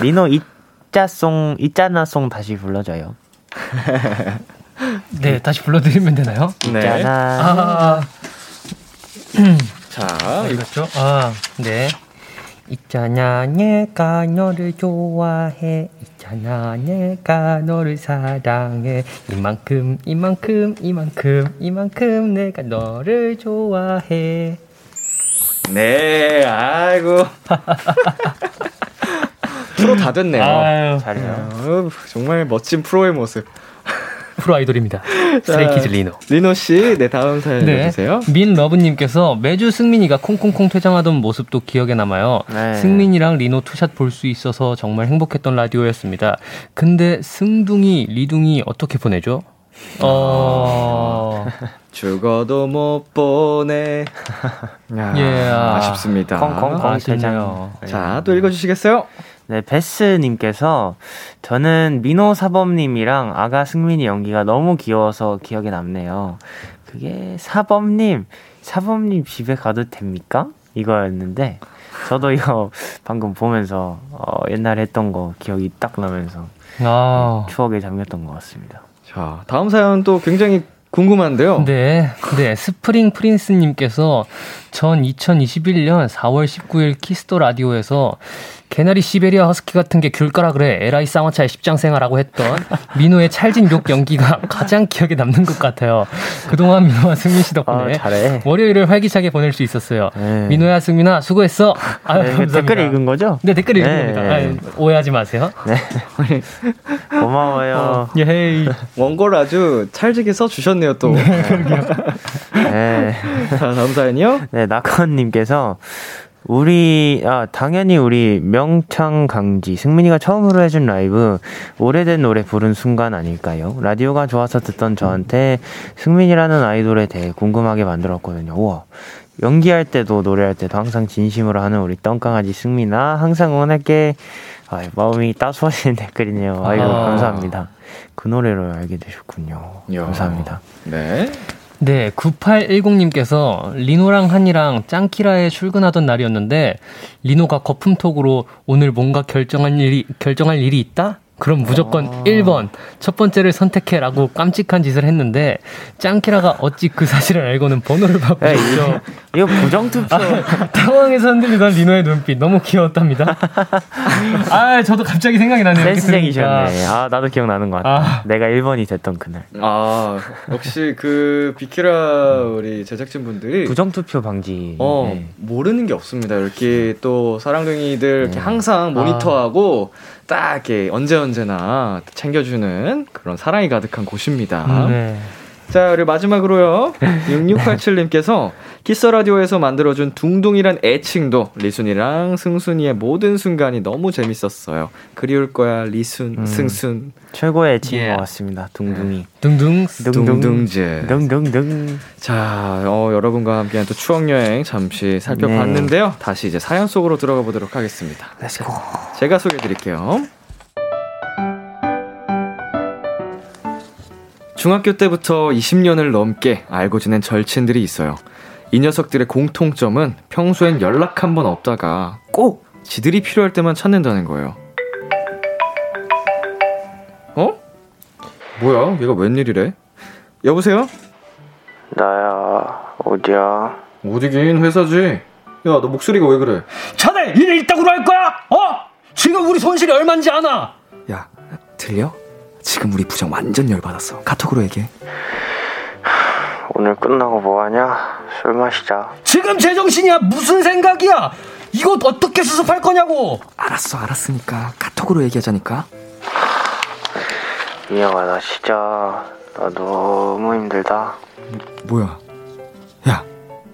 리노 이짜송 이짜나송 다시 불러줘요 네, 다시 불러드리면 되나요? 네. 있잖아 아, 자, 이거 이거죠? 아, 네. 있잖아, 내가 너를 좋아해. 있잖아, 내가 너를 사랑해. 이만큼, 이만큼, 이만큼, 이만큼 내가 너를 좋아해. 네, 아이고. 프로 다 됐네요. 잘해요 정말 멋진 프로의 모습. 프로 아이돌입니다. 스트레이키즈 리노. 리노 씨, 네 다음 사연 네. 해주세요. 민러브님께서 매주 승민이가 콩콩콩 퇴장하던 모습도 기억에 남아요. 네. 승민이랑 리노 two shot 볼 수 있어서 정말 행복했던 라디오였습니다. 근데 승둥이, 리둥이 어떻게 보내죠? 어, 죽어도 못 보내. 야, 예. 아쉽습니다. 콩콩콩. 아쉽네요. 자, 또 읽어주시겠어요? 네, 베스님께서 저는 민호 사범님이랑 아가 승민이 연기가 너무 귀여워서 기억에 남네요. 그게 사범님, 사범님 집에 가도 됩니까? 이거였는데 저도 이거 방금 보면서 어, 옛날에 했던 거 기억이 딱 나면서 아, 추억에 잠겼던 것 같습니다. 자, 다음 사연 또 굉장히 궁금한데요. 네, 네. 스프링 프린스님께서 전 2021년 4월 19일 키스 더 라디오에서 개나리 시베리아 허스키 같은 게 귤 까라 그래 에라이 쌍화차의 십장생아라고 했던 민호의 찰진 욕 연기가 가장 기억에 남는 것 같아요. 그동안 민호와 승민 씨 아, 덕분에 잘해. 월요일을 활기차게 보낼 수 있었어요. 네. 민호야 승민아 수고했어. 아유, 네, 감사합니다. 댓글 읽은 거죠? 네 댓글 읽은 네. 겁니다. 아유, 오해하지 마세요. 고마워요. 예헤이. 원고를 아주 찰지게 써 주셨네요, 또. 네. 자, 다음 사연이요? 네, 나건님께서 우리 아 당연히 우리 명창 강지 승민이가 처음으로 해준 라이브 오래된 노래 부른 순간 아닐까요? 라디오가 좋아서 듣던 저한테 승민이라는 아이돌에 대해 궁금하게 만들었거든요. 우와 연기할 때도 노래할 때도 항상 진심으로 하는 우리 똥강아지 승민아 항상 응원할게. 아, 마음이 따스워지는 댓글이네요. 아이고 아. 감사합니다. 그 노래를 알게 되셨군요. 이야. 감사합니다. 네. 네, 9810님께서 리노랑 한이랑 짱키라에 출근하던 날이었는데 리노가 거품톡으로 오늘 뭔가 결정할 일이 결정할 일이 있다? 그럼 무조건 1번 첫 번째를 선택해라고 깜찍한 짓을 했는데 짱키라가 어찌 그 사실을 알고는 번호를 야, 바꾸셨죠. 이거, 이거 부정투표. 당황해서 흔들리던 리노의 눈빛 너무 귀여웠답니다. 아, 저도 갑자기 생각이 나네요. 센스쟁이셨네. 아, 나도 기억나는 것 같다. 아. 내가 1번이 됐던 그날. 아, 역시 그 비키라 우리 제작진분들이 부정투표 방지. 어, 네. 모르는 게 없습니다. 이렇게 또 사랑둥이들 이렇게 네. 항상 모니터하고 딱 이렇게 언제 언제나 챙겨주는 그런 사랑이 가득한 곳입니다. 네. 자, 그리고 마지막으로요. 6687님께서 키스 라디오에서 만들어준 둥둥이란 애칭도 리순이랑 승순이의 모든 순간이 너무 재밌었어요. 그리울 거야, 리순, 음. 승순, 최고의 애칭인 예. 것 같습니다. 둥둥이. 둥둥. 둥둥즈. 둥둥둥. 자, 어, 여러분과 함께한 또 추억 여행 잠시 살펴봤는데요. 다시 이제 사연 속으로 들어가 보도록 하겠습니다. Let's go. 제가 소개해 드릴게요. 중학교 때부터 20년을 넘게 알고 지낸 절친들이 있어요. 이 녀석들의 공통점은 평소엔 연락 한 번 없다가 꼭 지들이 필요할 때만 찾는다는 거예요. 어? 뭐야? 얘가 웬일이래? 여보세요? 나야 어디야 어디긴 회사지. 야, 너 목소리가 왜 그래? 자네 일 일당으로 할 거야? 어? 지금 우리 손실이 얼마인지 아나? 야, 들려? 지금 우리 부장 완전 열받았어. 카톡으로 얘기해. 오늘 끝나고 뭐하냐 술 마시자 지금 제정신이야 무슨 생각이야? 이거 어떻게 수습할 거냐고? 알았어, 알았으니까 카톡으로 얘기하자니까. 미영아 나 진짜 나 너무 힘들다 뭐 야? 야,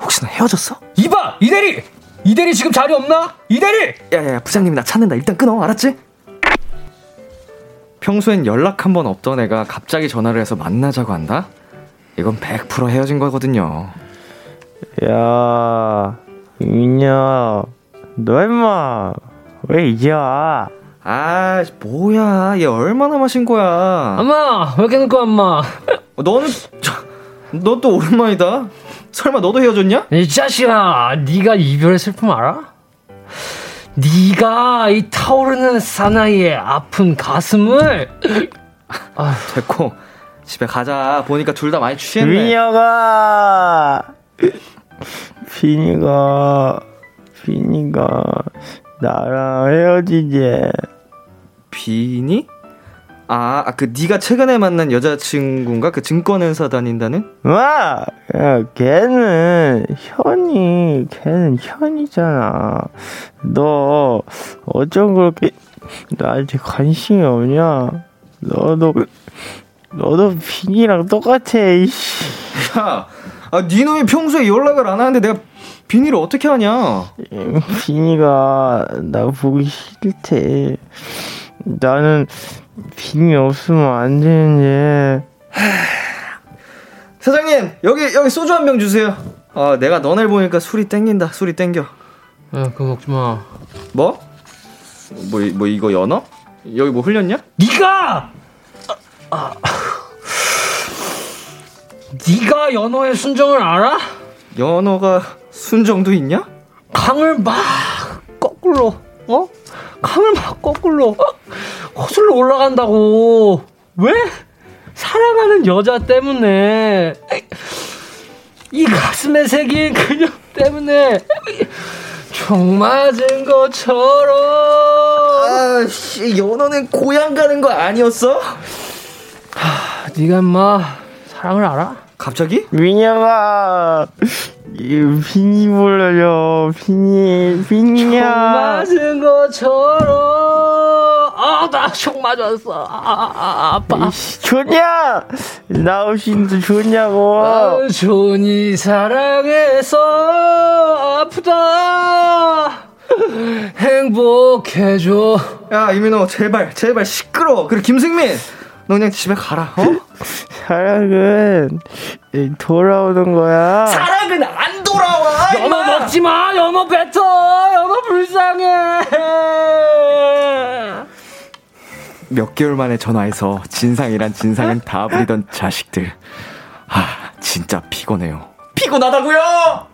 혹시 나 헤어졌어? 이봐 이대리 이대리 지금 자리 없나? 이대리 야 야 야, 부장님이 나 찾는다. 일단 끊어, 알았지? 평소엔 연락 한 번 없던 애가 갑자기 전화를 해서 만나자고 한다? 이건 100% 헤어진 거거든요. 야 민야 너 임마 왜 이제 와 아, 뭐야. 얘 얼마나 마신 거야. 엄마 왜 이렇게 늦고 엄마 어, 너는, 너 또 오랜만이다. 설마 너도 헤어졌냐? 이 자식아 네가 이별의 슬픔 알아? 네가 이 타오르는 사나이의 아픈 가슴을 됐고, 집에 가자. 보니까 둘 다 많이 취했네. 민혁아 비니가 비니가 나랑 헤어지지 비니? 아, 아, 그 네가 최근에 만난 여자친구인가? 그 증권회사 다닌다는? 와! 야, 걔는 현이, 걔는 현이잖아. 너 어쩜 그렇게 나한테 관심이 없냐? 너도, 너도 빈이랑 똑같아, 이씨. 야, 아, 네 놈이 평소에 연락을 안 하는데 내가 비니를 어떻게 하냐? 빈이가 나 보기 싫대. 나는 빈이 없으면 안 되는데. 사장님, 여기, 여기 소주 한 병 주세요. 아, 내가 너네 보니까 술이 땡긴다. 술이 땡겨. 야 그거 먹지 마 뭐? 뭐, 이- 뭐 이거 연어? 여기 뭐 흘렸냐? 네가 아, 네가 연어의 순정을 알아? 연어가 순정도 있냐? 강을 막 거꾸로 어? 강을 막 거꾸로 어? 호술로 올라간다고 왜? 사랑하는 여자 때문에 이 가슴에 새긴 그녀 때문에 총 맞은 것처럼 아씨, 연어는 고향 가는 거 아니었어? 네가 인마 사랑을 알아? 갑자기? 민혁아, 이 빈이 불러줘. 빈이, 총 빈이야. 맞은 것처럼 아나총 맞았어 아, 아, 아, 이씨, 좋냐? 나 없이도 좋냐고. 아, 존이 사랑해서 아프다 행복해줘 야, 이민호, 제발, 제발, 시끄러워. 그래, 김승민! 너 그냥 집에 가라, 어? 사랑은 돌아오는 거야. 사랑은 안 돌아와! 연어 먹지 마 연어 뱉어 연어 불쌍해 몇 개월 만에 전화해서 진상이란 진상은 다 부리던 자식들. 아, 진짜 피곤해요. 피곤하다고요!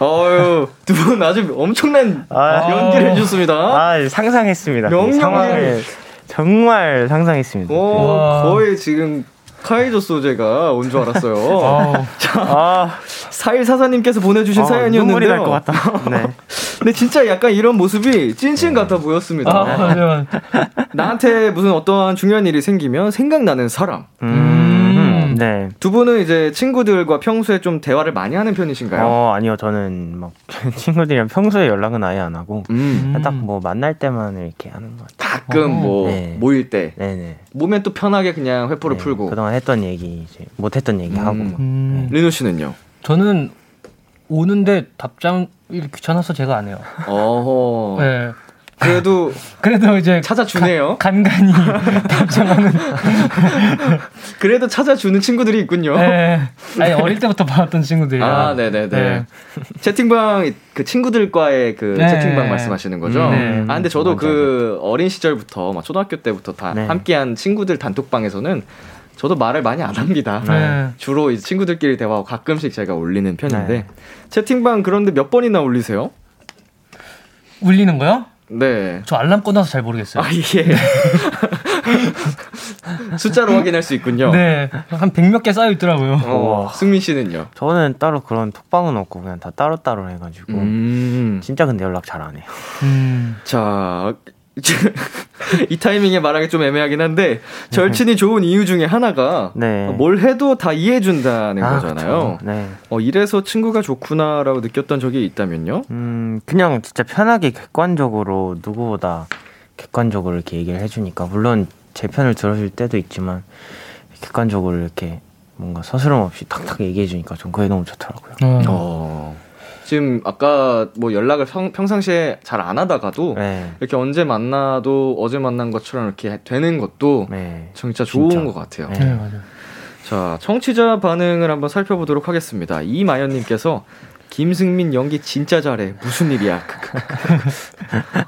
어유 두 분 아주 엄청난 아. 연기를 해주셨습니다. 아, 상상했습니다. 이 명령을. 상황을 정말 상상했습니다. 오, 와. 거의 지금 카이조 소재가 온 줄 알았어요. 아, 4144님께서 보내주신 아, 사연이었는데요. 것 같다. 네. 근데 진짜 약간 이런 모습이 찐친 같아 보였습니다. 아 맞아 나한테 무슨 어떠한 중요한 일이 생기면 생각나는 사람. 음, 네. 두 분은 이제 친구들과 평소에 좀 대화를 많이 하는 편이신가요? 어, 아니요. 저는 막 친구들이랑 평소에 연락은 아예 안 하고 음. 딱뭐 만날 때만 이렇게 하는 것 같아요. 가끔 뭐 네. 모일 때 네네. 몸에 또 편하게 그냥 회포를 네, 풀고. 그동안 했던 얘기 이제 못 했던 얘기 하고 막. 음, 리노 씨는요? 저는 오는데 답장 이 귀찮아서 제가 안 해요 어허. 네. 그래도 그래도 이제 찾아주네요. 간, 간간히 답장하는. 그래도 찾아주는 친구들이 있군요. 네. 아니 어릴 때부터 봐왔던 친구들이라. 아, 네네네. 네. 채팅방, 그 친구들과의 그 네. 채팅방 말씀하시는 거죠? 음, 네. 아, 근데 저도 맞아, 그 어린 시절부터, 막 초등학교 때부터 다 네. 함께한 친구들 단톡방에서는 저도 말을 많이 안 합니다. 네. 주로 이제 친구들끼리 대화하고 가끔씩 제가 올리는 편인데, 네. 채팅방 그런데 몇 번이나 올리세요? 울리는 거요? 네. 저 알람 꺼놔서 잘 모르겠어요. 아, 이게. 숫자로 확인할 수 있군요. 네. 한백몇개 쌓여 있더라고요. 어, 승민 씨는요? 저는 따로 그런 톡방은 없고 그냥 다 따로따로 해가지고 음. 진짜 근데 연락 잘 안 해요. 음. 자, 이 타이밍에 말하기 좀 애매하긴 한데 절친이 좋은 이유 중에 하나가 네. 뭘 해도 다 이해해 준다는 아, 거잖아요. 그쵸. 네. 어, 이래서 친구가 좋구나라고 느꼈던 적이 있다면요? 음, 그냥 진짜 편하게 객관적으로 누구보다 객관적으로 이렇게 얘기를 해주니까 물론 제 편을 들어줄 때도 있지만 객관적으로 이렇게 뭔가 서스럼 없이 탁탁 얘기해 주니까 전 그게 너무 좋더라고요. 어. 어, 지금 아까 뭐 연락을 평, 평상시에 잘 안 하다가도 네. 이렇게 언제 만나도 어제 만난 것처럼 이렇게 되는 것도 네. 진짜 좋은 진짜. 것 같아요. 네. 네, 맞아요. 자, 청취자 반응을 한번 살펴보도록 하겠습니다. 이마연님께서 김승민 연기 진짜 잘해. 무슨 일이야?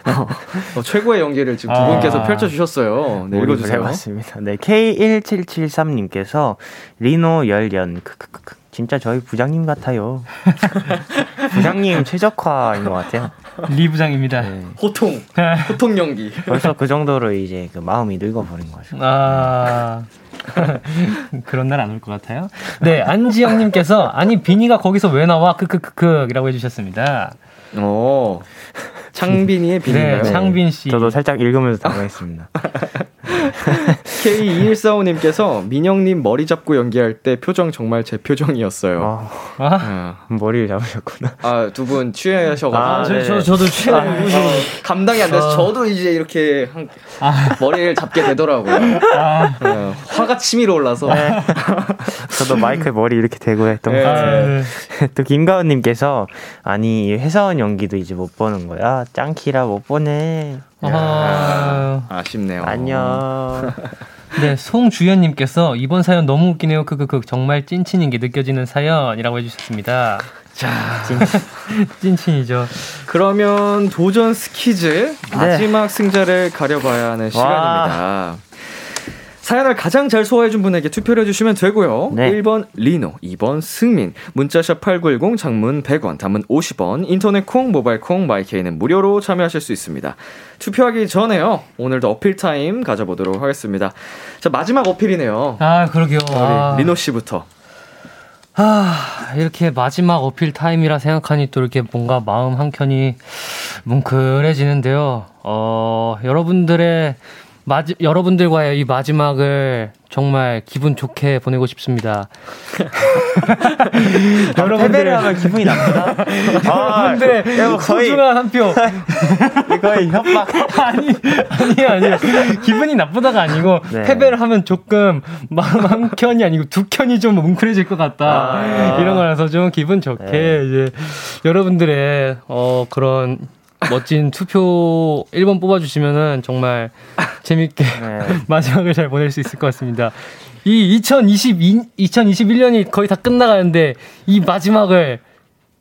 어, 어, 최고의 연기를 지금 두 아. 분께서 펼쳐주셨어요. 네, 읽어주세요. 해봤습니다. 네, K1773님께서 리노 열연 크크크크 진짜 저희 부장님 같아요. 부장님 최적화인 것 같아요. 리 부장입니다. 네. 호통, 호통 연기. 벌써 그 정도로 이제 그 마음이 늙어버린 거죠. 아. 그런 날 안 올 것 같아요. 네, 안지영님께서 아니 비니가 거기서 왜 나와 크크크크이라고 해주셨습니다. 어, 창빈이의 비밀인가요? 네, 창빈 씨. 저도 살짝 읽으면서 당황했습니다. K2145님께서 민영님 머리 잡고 연기할 때 표정 정말 제 표정이었어요. 아, 아, 아, 머리를 잡으셨구나. 아, 두 분 취하셔가지고. 아, 저, 네. 저 저도 취해. 어, 감당이 안 돼서 아. 저도 이제 이렇게 한- 아, 머리를 잡게 되더라고요. 아, 어, 화가 치밀어 올라서. 저도 마이크에 머리 이렇게 대고 했던 네. 것 아, 같아요. 네. 또 김가은님께서 아니 이 회사원 연기도 이제 못 보는 거야. 짱키라 못 보네. 아, 아쉽네요. 안녕. 네, 송주연님께서 이번 사연 너무 웃기네요. 크크크 정말 찐친인 게 느껴지는 사연이라고 해주셨습니다. 자, 찐친 이죠. 그러면 도전 스키즈 마지막 승자를 가려봐야 하는 시간입니다. 사연을 가장 잘 소화해준 분에게 투표를 해주시면 되고요. 네. 1번 리노, 2번 승민, 문자샵 8910, 장문 100원, 단문 50원, 인터넷 콩, 모바일 콩, 마이케이는 무료로 참여하실 수 있습니다. 투표하기 전에요. 오늘도 어필 타임 가져보도록 하겠습니다. 자, 마지막 어필이네요. 아, 그러게요. 아, 우리 리노 씨부터. 아, 이렇게 마지막 어필 타임이라 생각하니 또 이렇게 뭔가 마음 한켠이 뭉클해지는데요. 어, 여러분들의 마지, 여러분들과의 이 마지막을 정말 기분 좋게 보내고 싶습니다. 패배를 하면 기분이 나쁘다. 아, 여러분들의 거의 소중한 한 표. 거의 협박. 아니, 아니, 아니요. 기분이 나쁘다가 아니고, 네. 패배를 하면 조금 마음 한 켠이 아니고 두 켠이 좀 뭉클해질 것 같다. 아. 이런 거라서 좀 기분 좋게, 네. 이제, 여러분들의, 어, 그런 멋진 투표 1번 뽑아주시면은 정말 재밌게 네. 마지막을 잘 보낼 수 있을 것 같습니다. 이 2022, 2021년이 거의 다 끝나가는데, 이 마지막을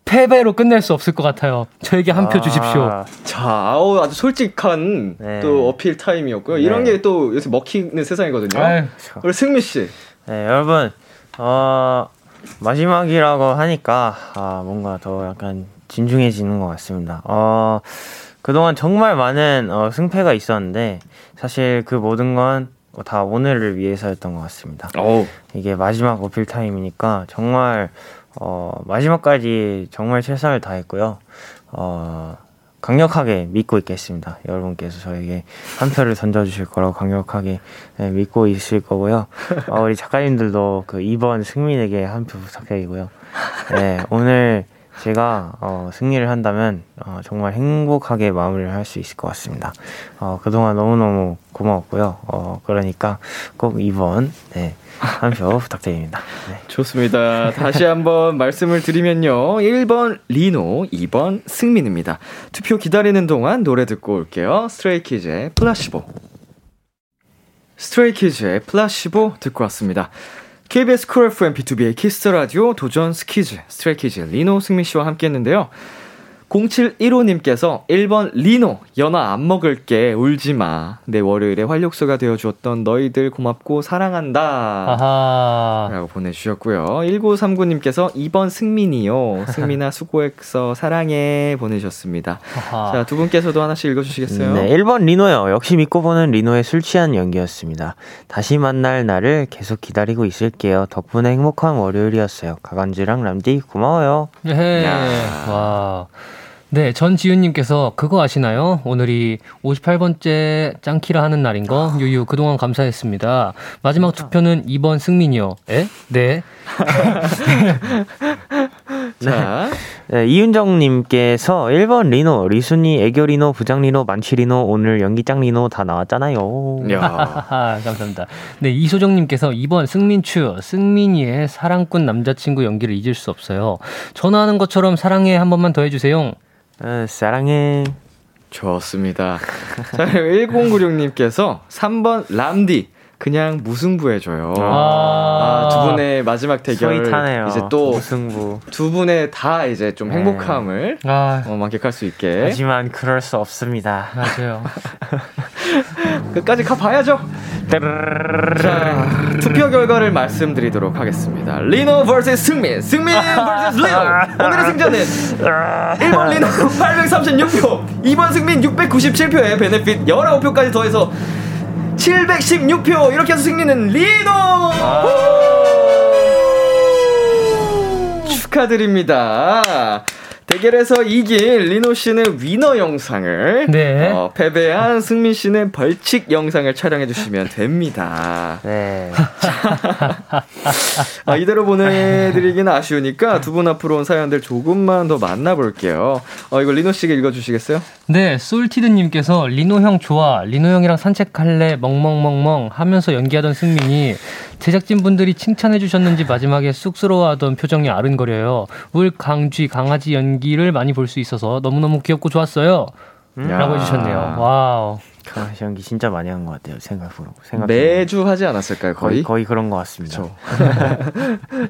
패배로 끝낼 수 없을 것 같아요. 저에게 한 표 주십시오. 아, 자, 아우, 아주 솔직한 네. 또 어필 타임이었고요. 이런 네. 게또 요새 먹히는 세상이거든요. 아유, 우리 승민 씨. 네, 여러분, 어, 마지막이라고 하니까, 아, 뭔가 더 약간 진중해지는 것 같습니다. 어, 그동안 정말 많은 어, 승패가 있었는데, 사실 그 모든 건 다 오늘을 위해서였던 것 같습니다. 어우. 이게 마지막 어필 타임이니까 정말, 어, 마지막까지 정말 최선을 다했고요. 어, 강력하게 믿고 있겠습니다. 여러분께서 저에게 한 표를 던져주실 거라고 강력하게 네, 믿고 있을 거고요. 어, 우리 작가님들도 그 2번 승민에게 한 표 부탁드리고요. 네, 오늘 제가 어, 승리를 한다면 어, 정말 행복하게 마무리를 할 수 있을 것 같습니다. 어, 그동안 너무너무 고마웠고요. 어, 그러니까 꼭 이번 네, 한 표 부탁드립니다. 네. 좋습니다. 다시 한번 말씀을 드리면요. 1번 리노, 2번 승민입니다. 투표 기다리는 동안 노래 듣고 올게요. 스트레이키즈의 플라시보. 스트레이키즈의 플라시보 듣고 왔습니다. KBS 쿨 FM BTOB의 키스 라디오 도전 스키즈 스트레이키즈 리노 승민 씨와 함께 했는데요. 0715님께서 1번 리노 연어 안 먹을게 울지 마. 내 월요일에 활력소가 되어 주었던 너희들 고맙고 사랑한다. 아하. 라고 보내 주셨고요. 1939님께서 2번 승민이요. 승민아 수고했어. 사랑해. 보내주셨습니다. 아하. 자, 두 분께서도 하나씩 읽어 주시겠어요? 네, 1번 리노요. 역시 믿고 보는 리노의 술 취한 연기였습니다. 다시 만날 날을 계속 기다리고 있을게요. 덕분에 행복한 월요일이었어요. 가간지랑 람디 고마워요. 네. 와. 네, 전지윤님께서 그거 아시나요? 오늘이 58번째 짱키라 하는 날인 거 유유 그동안 감사했습니다. 마지막 투표는 2번 승민이요. 에? 네. 자, 네, 이윤정님께서 1번 리노, 리순이, 애교 리노, 부장 리노, 만취 리노, 오늘 연기짱 리노 다 나왔잖아요. 감사합니다. 네, 이소정님께서 2번 승민추, 승민이의 사랑꾼 남자친구 연기를 잊을 수 없어요. 전화하는 것처럼 사랑해 한 번만 더 해주세요. 어, 사랑해. 좋습니다. 자, 1096님께서 3번 람디. 그냥 무승부해줘요. 아, 두 분의 마지막 대결. 스윗하네요. 이제 또 무승부. 두 분의 다 이제 좀 네. 행복함을 아, 어, 만끽할 수 있게. 하지만 그럴 수 없습니다. 맞아요. 끝까지 가 봐야죠. 자, 투표 결과를 말씀드리도록 하겠습니다. 리노 vs 승민, 승민 vs 리노. 오늘의 승자는 1번 리노 836표, 2번 승민 697표에 베네핏 19표까지 더해서 716표. 이렇게 해서 승리는 리노! 축하드립니다. 대결에서 이긴 리노 씨는 위너 영상을, 네. 어, 패배한 승민 씨는 벌칙 영상을 촬영해 주시면 됩니다. 네. 아, 이대로 보내드리기는 아쉬우니까 두 분 앞으로 온 사연들 조금만 더 만나볼게요. 어, 이거 리노 씨가 읽어주시겠어요? 네, 솔티드님께서 리노 형 좋아, 리노 형이랑 산책할래, 멍멍멍멍 하면서 연기하던 승민이 제작진분들이 칭찬해 주셨는지 마지막에 쑥스러워하던 표정이 아른거려요. 울 강쥐 강아지 연기 를 많이 볼 수 있어서 너무너무 귀엽고 좋았어요. 라고 해주셨네요. Wow. 강아지 연기 진짜 많이 한 것 같아요. 생각으로. 생각 매주 하지 않았을까요, 거의 거의? 거의 그런 것 같습니다.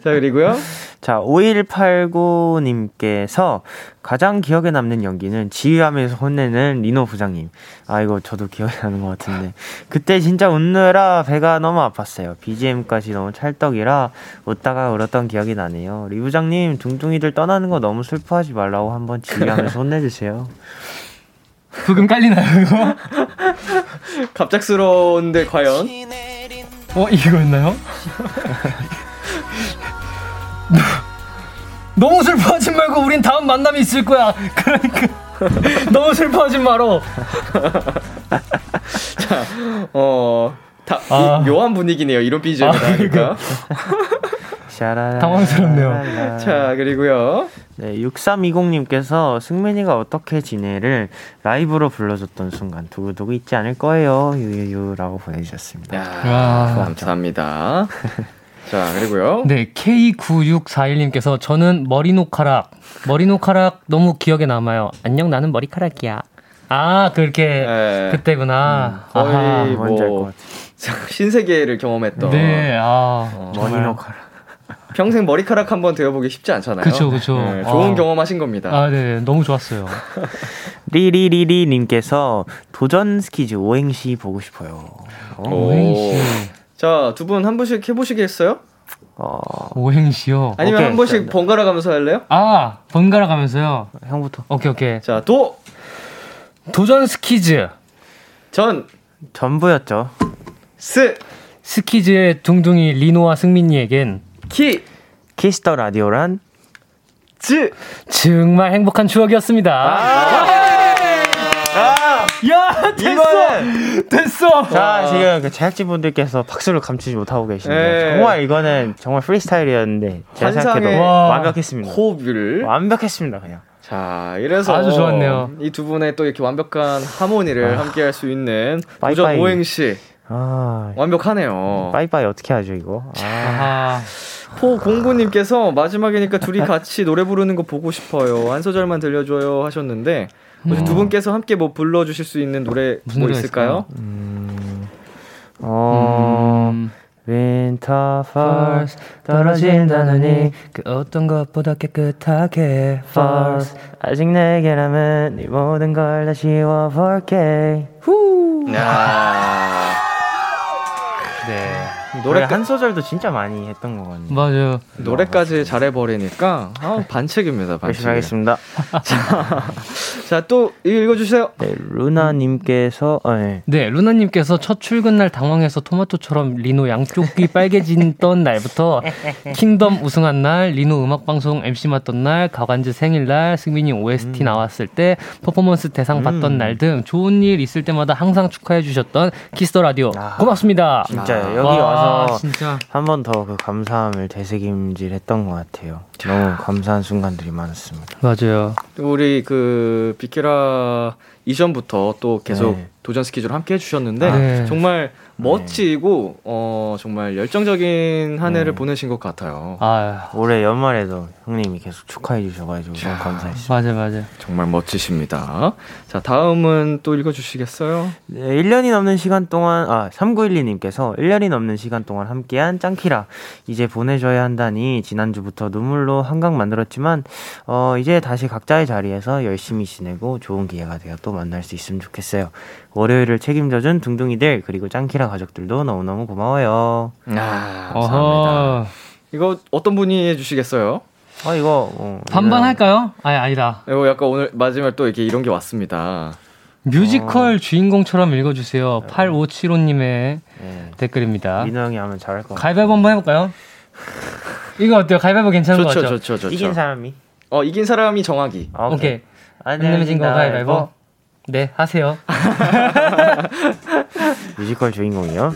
자, 그리고요. 자, 5189님께서 가장 기억에 남는 연기는 지휘하면서 혼내는 리노 부장님. 아, 이거 저도 기억이 나는 것 같은데. 그때 진짜 웃느라 배가 너무 아팠어요. BGM까지 너무 찰떡이라 웃다가 울었던 기억이 나네요. 리 부장님, 둥둥이들 떠나는 거 너무 슬퍼하지 말라고 한번 지휘하면서 혼내주세요. 부금 깔리나요, 이거? 갑작스러운데 과연? 어, 이거였나요? 너무 슬퍼하지 말고 우린 다음 만남이 있을 거야. 그러니까 너무 슬퍼하지 말어. 어, 다, 아. 이, 묘한 분위기네요. 이런 BGM을 아, 하니까. 당황스럽네요. 자, 그리고요. 네, 6320님께서 승민이가 어떻게 지내를 라이브로 불러줬던 순간 두고두고 잊지 않을 거예요. 유유유라고 보내주셨습니다. 야, 와. 감사합니다. 자, 그리고요. 네, K9641님께서 저는 머리노카락, 머리노카락 너무 기억에 남아요. 안녕, 나는 머리카락이야. 아, 그렇게 네. 그때구나. 거의 아하. 뭔지 알것 뭐. 신세계를 경험했던 네, 아, 어, 머리노카라. 평생 머리카락 한번 되어보기 쉽지 않잖아요. 그쵸, 그쵸. 네, 좋은 아. 경험하신 겁니다. 아, 네, 너무 좋았어요. 리리리리님께서 도전 스키즈 오행시 보고 싶어요. 어, 오. 오행시, 자, 두 분한 번씩 해보시겠어요? 어, 오행시요. 아니면 오케이. 한 번씩 번갈아 가면서 할래요? 아, 번갈아 가면서요. 형부터. 오케이, 오케이. 자, 도, 도전 스키즈. 전, 전부였죠. 스, 스키즈의 둥둥이 리노와 승민이에겐 키, 키스 더 라디오란 즈. 정말 행복한 추억이었습니다. 아, 야! 이거는 됐어. 자 지금 그 제작진 분들께서 박수를 감추지 못하고 계시는데 네. 정말 이거는 정말 프리스타일이었는데 제가 환상의 생각해도 와. 완벽했습니다. 호흡을. 완벽했습니다 그냥. 자, 이래서 아주 좋았네요. 이 두 분의 또 이렇게 완벽한 하모니를 함께 할 수 있는 도전 빠이빠이. 오행시 아 완벽하네요. 빠이빠이 어떻게 하죠 이거? 아, 아, 포공구님께서 마지막이니까 둘이 같이 노래 부르는 거 보고 싶어요. 한 소절만 들려줘요 하셨는데 혹시 두 분께서 함께 뭐 불러주실 수 있는 노래 뭐 있을까요? 어 음, 윈터 First 펄스 떨어진다느니 그 어떤 것보다 깨끗하게 First 아직 내게라면 네 모든 걸다 지워볼게. 야, 네. 노래 노래 한 소절도 진짜 많이 했던 거거든요 맞아요. 노래까지 잘해 버리니까 아, 반칙입니다. 반칙. 열심히 하겠습니다 자, 또 읽어 주세요. 네, 루나 님께서 어, 네. 네, 루나 님께서 첫 출근 날 당황해서 토마토처럼 리노 양쪽이 빨개지던 날부터 킹덤 우승한 날, 리노 음악 방송 MC 맡던 날, 가관즈 생일날, 승민이 OST 나왔을 때, 퍼포먼스 대상 받던 날등 좋은 일 있을 때마다 항상 축하해 주셨던 키스 더 라디오 아, 고맙습니다. 진짜요 여기 와, 와서 진짜. 한번 더 그 감사함을 되새김질했던 것 같아요. 너무 감사한 순간들이 많았습니다. 맞아요. 우리 그 비키라 이전부터 또 계속 네. 도전 스케줄 함께 해주셨는데 아, 네. 정말 멋지고 어 정말 열정적인 한 해를 네. 보내신 것 같아요. 아, 올해 연말에도 형님이 계속 축하해 주셔가지고 너무 감사했습니다 맞아, 맞아. 정말 멋지십니다. 자 다음은 또 읽어주시겠어요? 네, 1년이 넘는 시간 동안, 아, 3912님께서 1년이 넘는 시간 동안 함께한 짱키라. 이제 보내줘야 한다니, 지난주부터 눈물로 한강 만들었지만, 어, 이제 다시 각자의 자리에서 열심히 지내고 좋은 기회가 되어 또 만날 수 있으면 좋겠어요. 월요일을 책임져준 둥둥이들, 그리고 짱키라 가족들도 너무너무 고마워요. 아 감사합니다. 어허. 이거 어떤 분이 해주시겠어요? 아, 이거, 어, 반반 할까요? 아니, 아니다. 이거 약간 오늘 마지막 또 이렇게 이런 게 왔습니다. 뮤지컬 주인공처럼 읽어주세요. 8575님의 네. 댓글입니다. 민호 형이 하면 잘할 것 같아요. 가위바위보 한번 해볼까요? 이거 어때요? 가위바위보 괜찮은 것 좋죠, 같죠? 좋죠, 좋죠. 이긴 사람이? 어 이긴 사람이 정하기. 아, 오케이. 안안 내면 진거 가위바위보. 네, 하세요. 뮤지컬 주인공이요.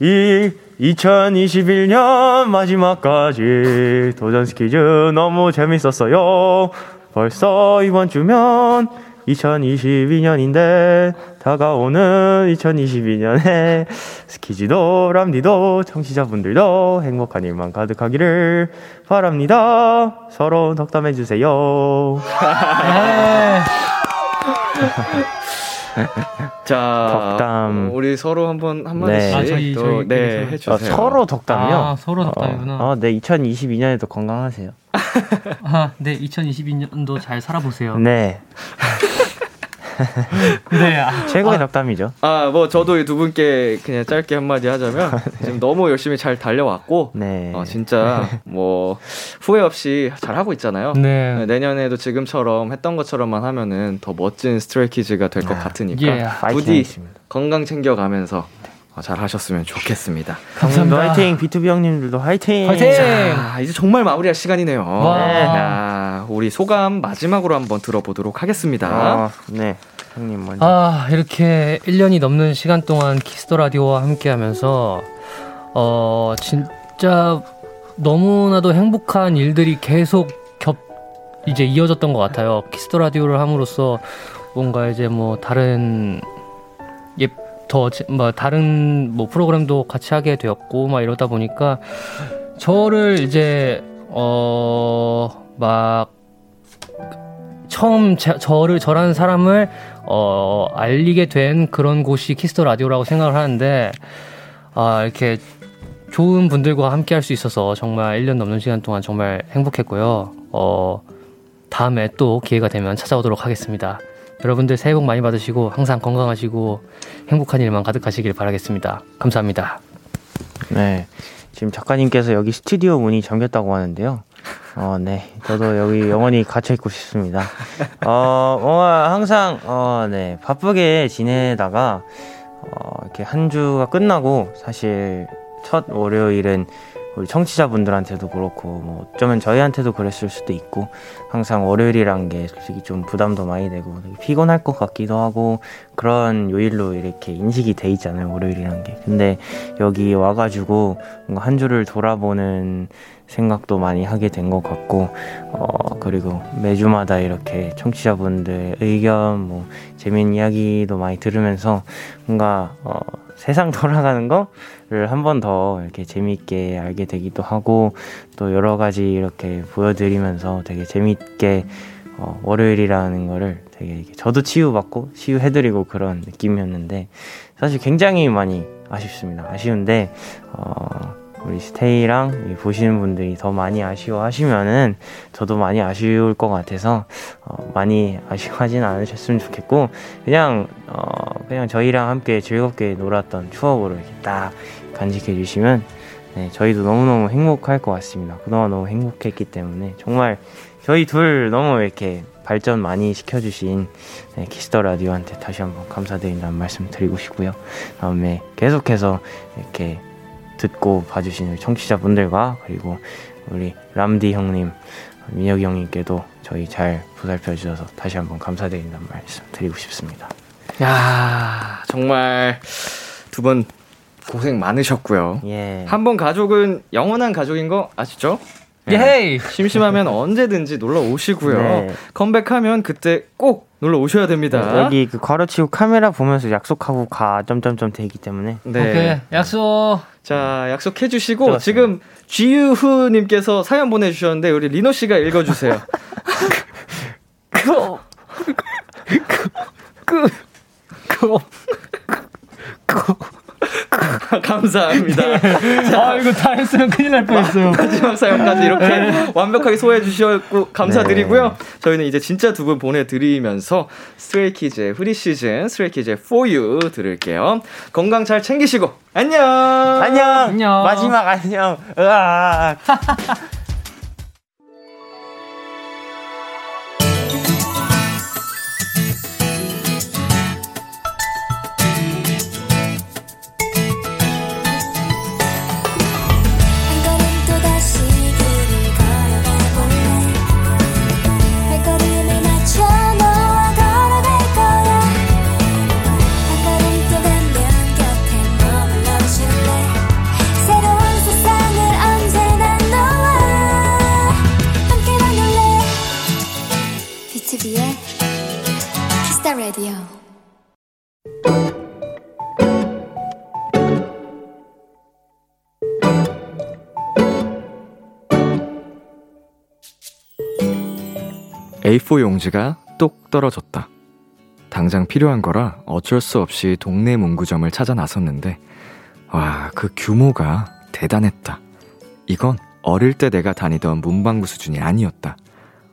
이 2021년 마지막까지 도전 스키즈 너무 재밌었어요. 벌써 이번 주면 2022년인데 다가오는 2022년에 스키지도 람디도 청취자분들도 행복한 일만 가득하기를 바랍니다. 서로 덕담해 주세요. 네. 자 덕담. 어, 우리 서로 한번 한 마디씩 아, 저희- 또 저희끼리 네 서로. 해주세요. 아, 서로 덕담이요? 아, 서로 덕담이구나. 어, 어, 네, 2022년에도 건강하세요. 아, 네, 2022년도 잘 살아보세요. 네. 네, 아, 최고의 덕담이죠. 아, 뭐 저도 이 두 분께 그냥 짧게 한마디 하자면 지금 너무 열심히 잘 달려왔고 네. 어, 진짜 뭐 후회 없이 잘 하고 있잖아요. 네. 내년에도 지금처럼 했던 것처럼만 하면은 더 멋진 스트레이키즈가 될 것 같으니까 예. 부디. 건강 챙겨가면서 어, 잘 하셨으면 좋겠습니다. 감사합니다. 화이팅! B2B 형님들도 화이팅! 화이팅! 자, 이제 정말 마무리할 시간이네요. 와. 자, 우리 소감 마지막으로 한번 들어보도록 하겠습니다. 아, 네. 형님 먼저. 아, 이렇게 1년이 넘는 시간 동안 키스 더 라디오와 함께 하면서, 어, 진짜 너무나도 행복한 일들이 계속 겹, 이제 이어졌던 것 같아요. 키스 더 라디오를 함으로써 뭔가 이제 뭐 다른, 예, 더, 제- 뭐, 다른 뭐 프로그램도 같이 하게 되었고, 막 이러다 보니까 저를 이제, 어, 막, 처음 제, 저를 저라는 사람을 어, 알리게 된 그런 곳이 키스 더 라디오라고 생각을 하는데 아 이렇게 좋은 분들과 함께 할 수 있어서 정말 1년 넘는 시간 동안 정말 행복했고요. 어, 다음에 또 기회가 되면 찾아오도록 하겠습니다. 여러분들 새해 복 많이 받으시고 항상 건강하시고 행복한 일만 가득하시길 바라겠습니다. 감사합니다. 네. 지금 작가님께서 여기 스튜디오 문이 잠겼다고 하는데요. 어, 네. 저도 여기 영원히 갇혀 있고 싶습니다. 어, 뭔가 항상, 어, 네. 바쁘게 지내다가, 어, 이렇게 한 주가 끝나고, 사실 첫 월요일은 우리 청취자분들한테도 그렇고 뭐 어쩌면 저희한테도 그랬을 수도 있고 항상 월요일이란 게 솔직히 좀 부담도 많이 되고 피곤할 것 같기도 하고 그런 요일로 이렇게 인식이 돼 있잖아요 월요일이란 게 근데 여기 와가지고 뭔가 한 주를 돌아보는 생각도 많이 하게 된 것 같고 어 그리고 매주마다 이렇게 청취자분들 의견 뭐 재미있는 이야기도 많이 들으면서 뭔가 어 세상 돌아가는 거를 한 번 더 이렇게 재미있게 알게 되기도 하고 또 여러 가지 이렇게 보여드리면서 되게 재미있게 어 월요일이라는 거를 되게 저도 치유받고 치유해드리고 그런 느낌이었는데 사실 굉장히 많이 아쉽습니다. 아쉬운데 어 우리 스테이랑 보시는 분들이 더 많이 아쉬워하시면은 저도 많이 아쉬울 것 같아서 어, 많이 아쉬워하진 않으셨으면 좋겠고 그냥 어, 그냥 저희랑 함께 즐겁게 놀았던 추억으로 이렇게 딱 간직해 주시면 네, 저희도 너무너무 행복할 것 같습니다. 그동안 너무 행복했기 때문에 정말 저희 둘 너무 이렇게 발전 많이 시켜주신 네, 키스 더 라디오한테 다시 한번 감사드린다는 말씀 드리고 싶고요. 다음에 계속해서 이렇게 듣고 봐주신 우리 청취자분들과 그리고 우리 람디 형님, 민혁이 형님께도 저희 잘 보살펴 주셔서 다시 한번 감사드린다는 말씀 드리고 싶습니다. 야 정말 두분 고생 많으셨고요. 예. 한 번 가족은 영원한 가족인 거 아시죠? 예헤이! 심심하면 언제든지 놀러 오시고요. 네. 컴백하면 그때 꼭 놀러 오셔야 됩니다. 여기 그 괄호치고 카메라 보면서 약속하고 가 점점점 되기 때문에 네. 오케이, 약속! 자, 약속해 주시고 좋았어요. 지금 쥐유후 님께서 사연 보내 주셨는데 우리 리노 씨가 읽어 주세요. 감사합니다. 아, 이거 다 했으면 큰일 날 뻔했어요. 마지막 사연까지 이렇게 완벽하게 소화해 주셨고 감사드리고요. 저희는 이제 진짜 두 분 보내드리면서 스트레이키즈의 프리 시즌, 스트레이키즈의 For You 들을게요. 건강 잘 챙기시고 안녕. 안녕 안녕. 마지막 안녕 으악 라디오 A4 용지가 똑 떨어졌다. 당장 필요한 거라 어쩔 수 없이 동네 문구점을 찾아 나섰는데, 와, 그 규모가 대단했다. 이건 어릴 때 내가 다니던 문방구 수준이 아니었다.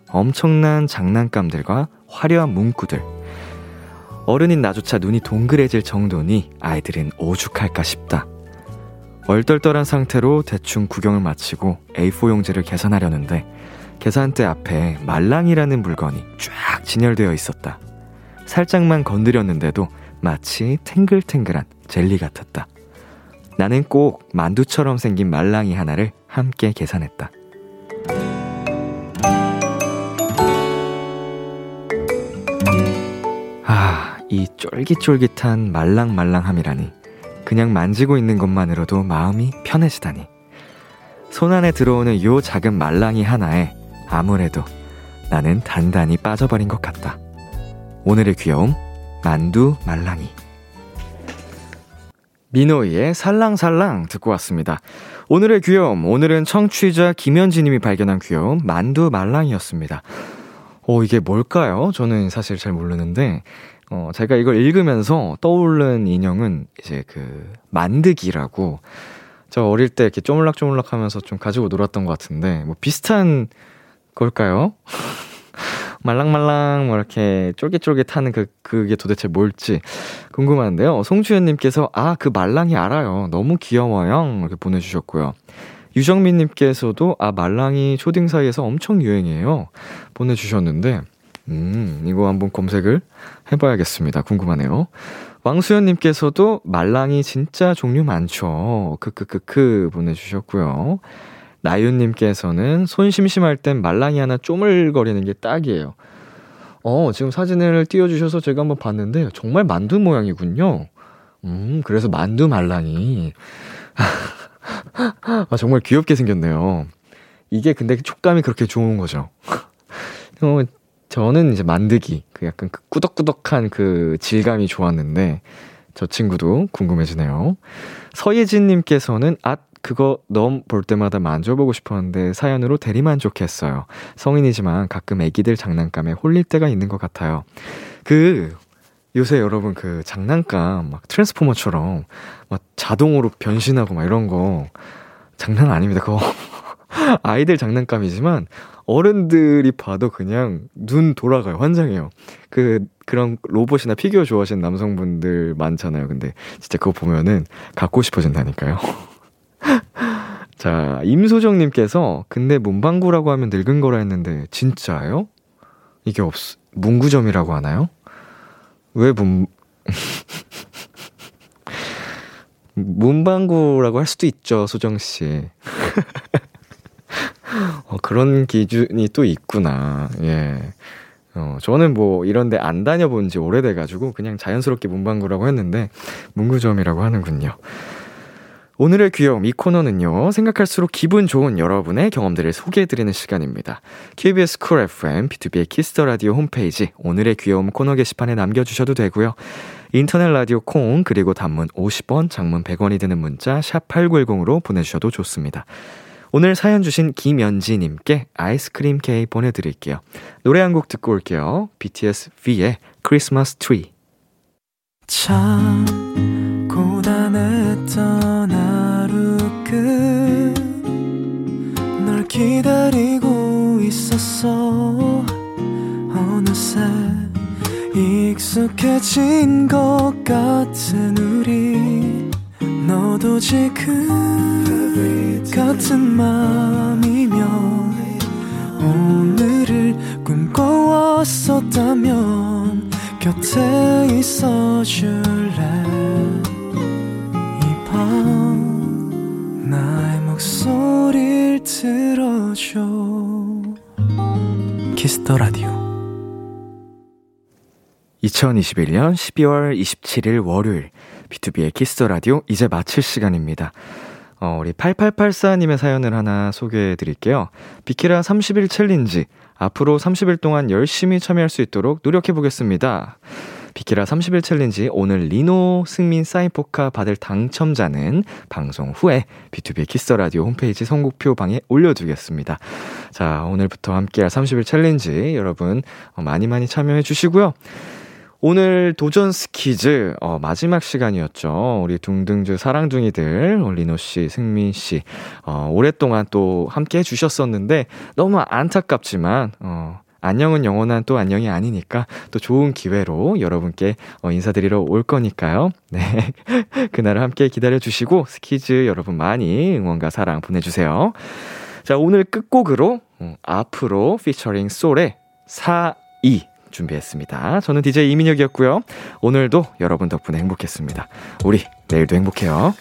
엄청난 장난감들과 화려한 문구들. 어른인 나조차 눈이 동그래질 정도니 아이들은 오죽할까 싶다. 얼떨떨한 상태로 대충 구경을 마치고 A4 용지를 계산하려는데 계산대 앞에 말랑이라는 물건이 쫙 진열되어 있었다. 살짝만 건드렸는데도 마치 탱글탱글한 젤리 같았다. 나는 꼭 만두처럼 생긴 말랑이 하나를 함께 계산했다. 이 쫄깃쫄깃한 말랑말랑함이라니. 그냥 만지고 있는 것만으로도 마음이 편해지다니. 손 안에 들어오는 요 작은 말랑이 하나에 아무래도 나는 단단히 빠져버린 것 같다. 오늘의 귀여움, 만두 말랑이. 민호이의 살랑살랑 듣고 왔습니다. 오늘의 귀여움, 오늘은 청취자 김현지님이 발견한 귀여움, 만두 말랑이였습니다. 어, 이게 뭘까요? 저는 사실 잘 모르는데, 어, 제가 이걸 읽으면서 떠오른 인형은 이제 그, 만드기라고, 저 어릴 때 이렇게 쪼물락쪼물락 하면서 좀 가지고 놀았던 것 같은데, 뭐 비슷한 걸까요? 말랑말랑 뭐 이렇게 쫄깃쫄깃하는 그 그게 도대체 뭘지 궁금한데요. 송주현님께서 아 그 말랑이 알아요. 너무 귀여워요. 이렇게 보내주셨고요. 유정민님께서도 아 말랑이 초딩 사이에서 엄청 유행이에요. 보내주셨는데 음 이거 한번 검색을 해봐야겠습니다. 궁금하네요. 왕수연님께서도 말랑이 진짜 종류 많죠. 크크크크 보내주셨고요. 나윤님께서는 손 심심할 땐 말랑이 하나 쪼물거리는 게 딱이에요. 어, 지금 사진을 띄워주셔서 제가 한번 봤는데 정말 만두 모양이군요. 음, 그래서 만두 말랑이. 아, 정말 귀엽게 생겼네요. 이게 근데 촉감이 그렇게 좋은 거죠. 어, 저는 이제 만드기, 그 약간 그 꾸덕꾸덕한 그 질감이 좋았는데, 저 친구도 궁금해지네요. 서예진님께서는, 아, 그거 너무 볼 때마다 만져보고 싶었는데 사연으로 대리만족했어요. 성인이지만 가끔 애기들 장난감에 홀릴 때가 있는 것 같아요. 그, 요새 여러분 그 장난감 막 트랜스포머처럼 막 자동으로 변신하고 막 이런 거 장난 아닙니다. 그거 아이들 장난감이지만 어른들이 봐도 그냥 눈 돌아가요. 환장해요. 그 그런 로봇이나 피규어 좋아하시는 남성분들 많잖아요. 근데 진짜 그거 보면은 갖고 싶어진다니까요. 자, 임소정님께서 근데 문방구라고 하면 늙은 거라 했는데 진짜요? 이게 없 문구점이라고 하나요? 왜 문, 문방구라고 할 수도 있죠, 소정씨. 어, 그런 기준이 또 있구나. 예. 어, 저는 뭐 이런데 안 다녀본 지 오래돼가지고 그냥 자연스럽게 문방구라고 했는데 문구점이라고 하는군요. 오늘의 귀여움 이 코너는요 생각할수록 기분 좋은 여러분의 경험들을 소개해드리는 시간입니다. KBS 쿨 FM BTOB의 키스 더 라디오 홈페이지 오늘의 귀여움 코너 게시판에 남겨주셔도 되고요. 인터넷 라디오 콩 그리고 단문 50원, 장문 100원이 드는 문자 샵 #8910으로 보내주셔도 좋습니다. 오늘 사연 주신 김연지님께 아이스크림 케이크 보내드릴게요. 노래 한 곡 듣고 올게요. BTS V의 크리스마스 트리. 참 고단했던 하루 끝널 기다리고 있었어 어느새 익숙해진 것 같은 우리 너도 지금 같은 맘이면 오늘을 꿈꿔왔었다면 곁에 있어줄래? 이 밤 나의 목소리를 들어줘. 키스 더 라디오. 2021년 12월 27일 월요일 BTOB의 키스 더 라디오 이제 마칠 시간입니다. 어, 우리 8884님의 사연을 하나 소개해 드릴게요. 비키라 30일 챌린지. 앞으로 30일 동안 열심히 참여할 수 있도록 노력해 보겠습니다. 비키라 30일 챌린지 오늘 리노 승민 사인포카 받을 당첨자는 방송 후에 BTOB 키스 더 라디오 홈페이지 선곡표 방에 올려두겠습니다. 자, 오늘부터 함께할 30일 챌린지 여러분 어, 많이 많이 참여해 주시고요. 오늘 도전 스키즈 어, 마지막 시간이었죠. 우리 둥둥즈 사랑둥이들 어, 리노 씨, 승민 씨 어, 오랫동안 또 함께 해주셨었는데 너무 안타깝지만 어, 안녕은 영원한 또 안녕이 아니니까 또 좋은 기회로 여러분께 어, 인사드리러 올 거니까요. 네. 그날을 함께 기다려 주시고 스키즈 여러분 많이 응원과 사랑 보내주세요. 자, 오늘 끝곡으로 어, 앞으로 피처링 솔의 4, 2 준비했습니다. 저는 DJ 이민혁이었고요. 오늘도 여러분 덕분에 행복했습니다. 우리 내일도 행복해요.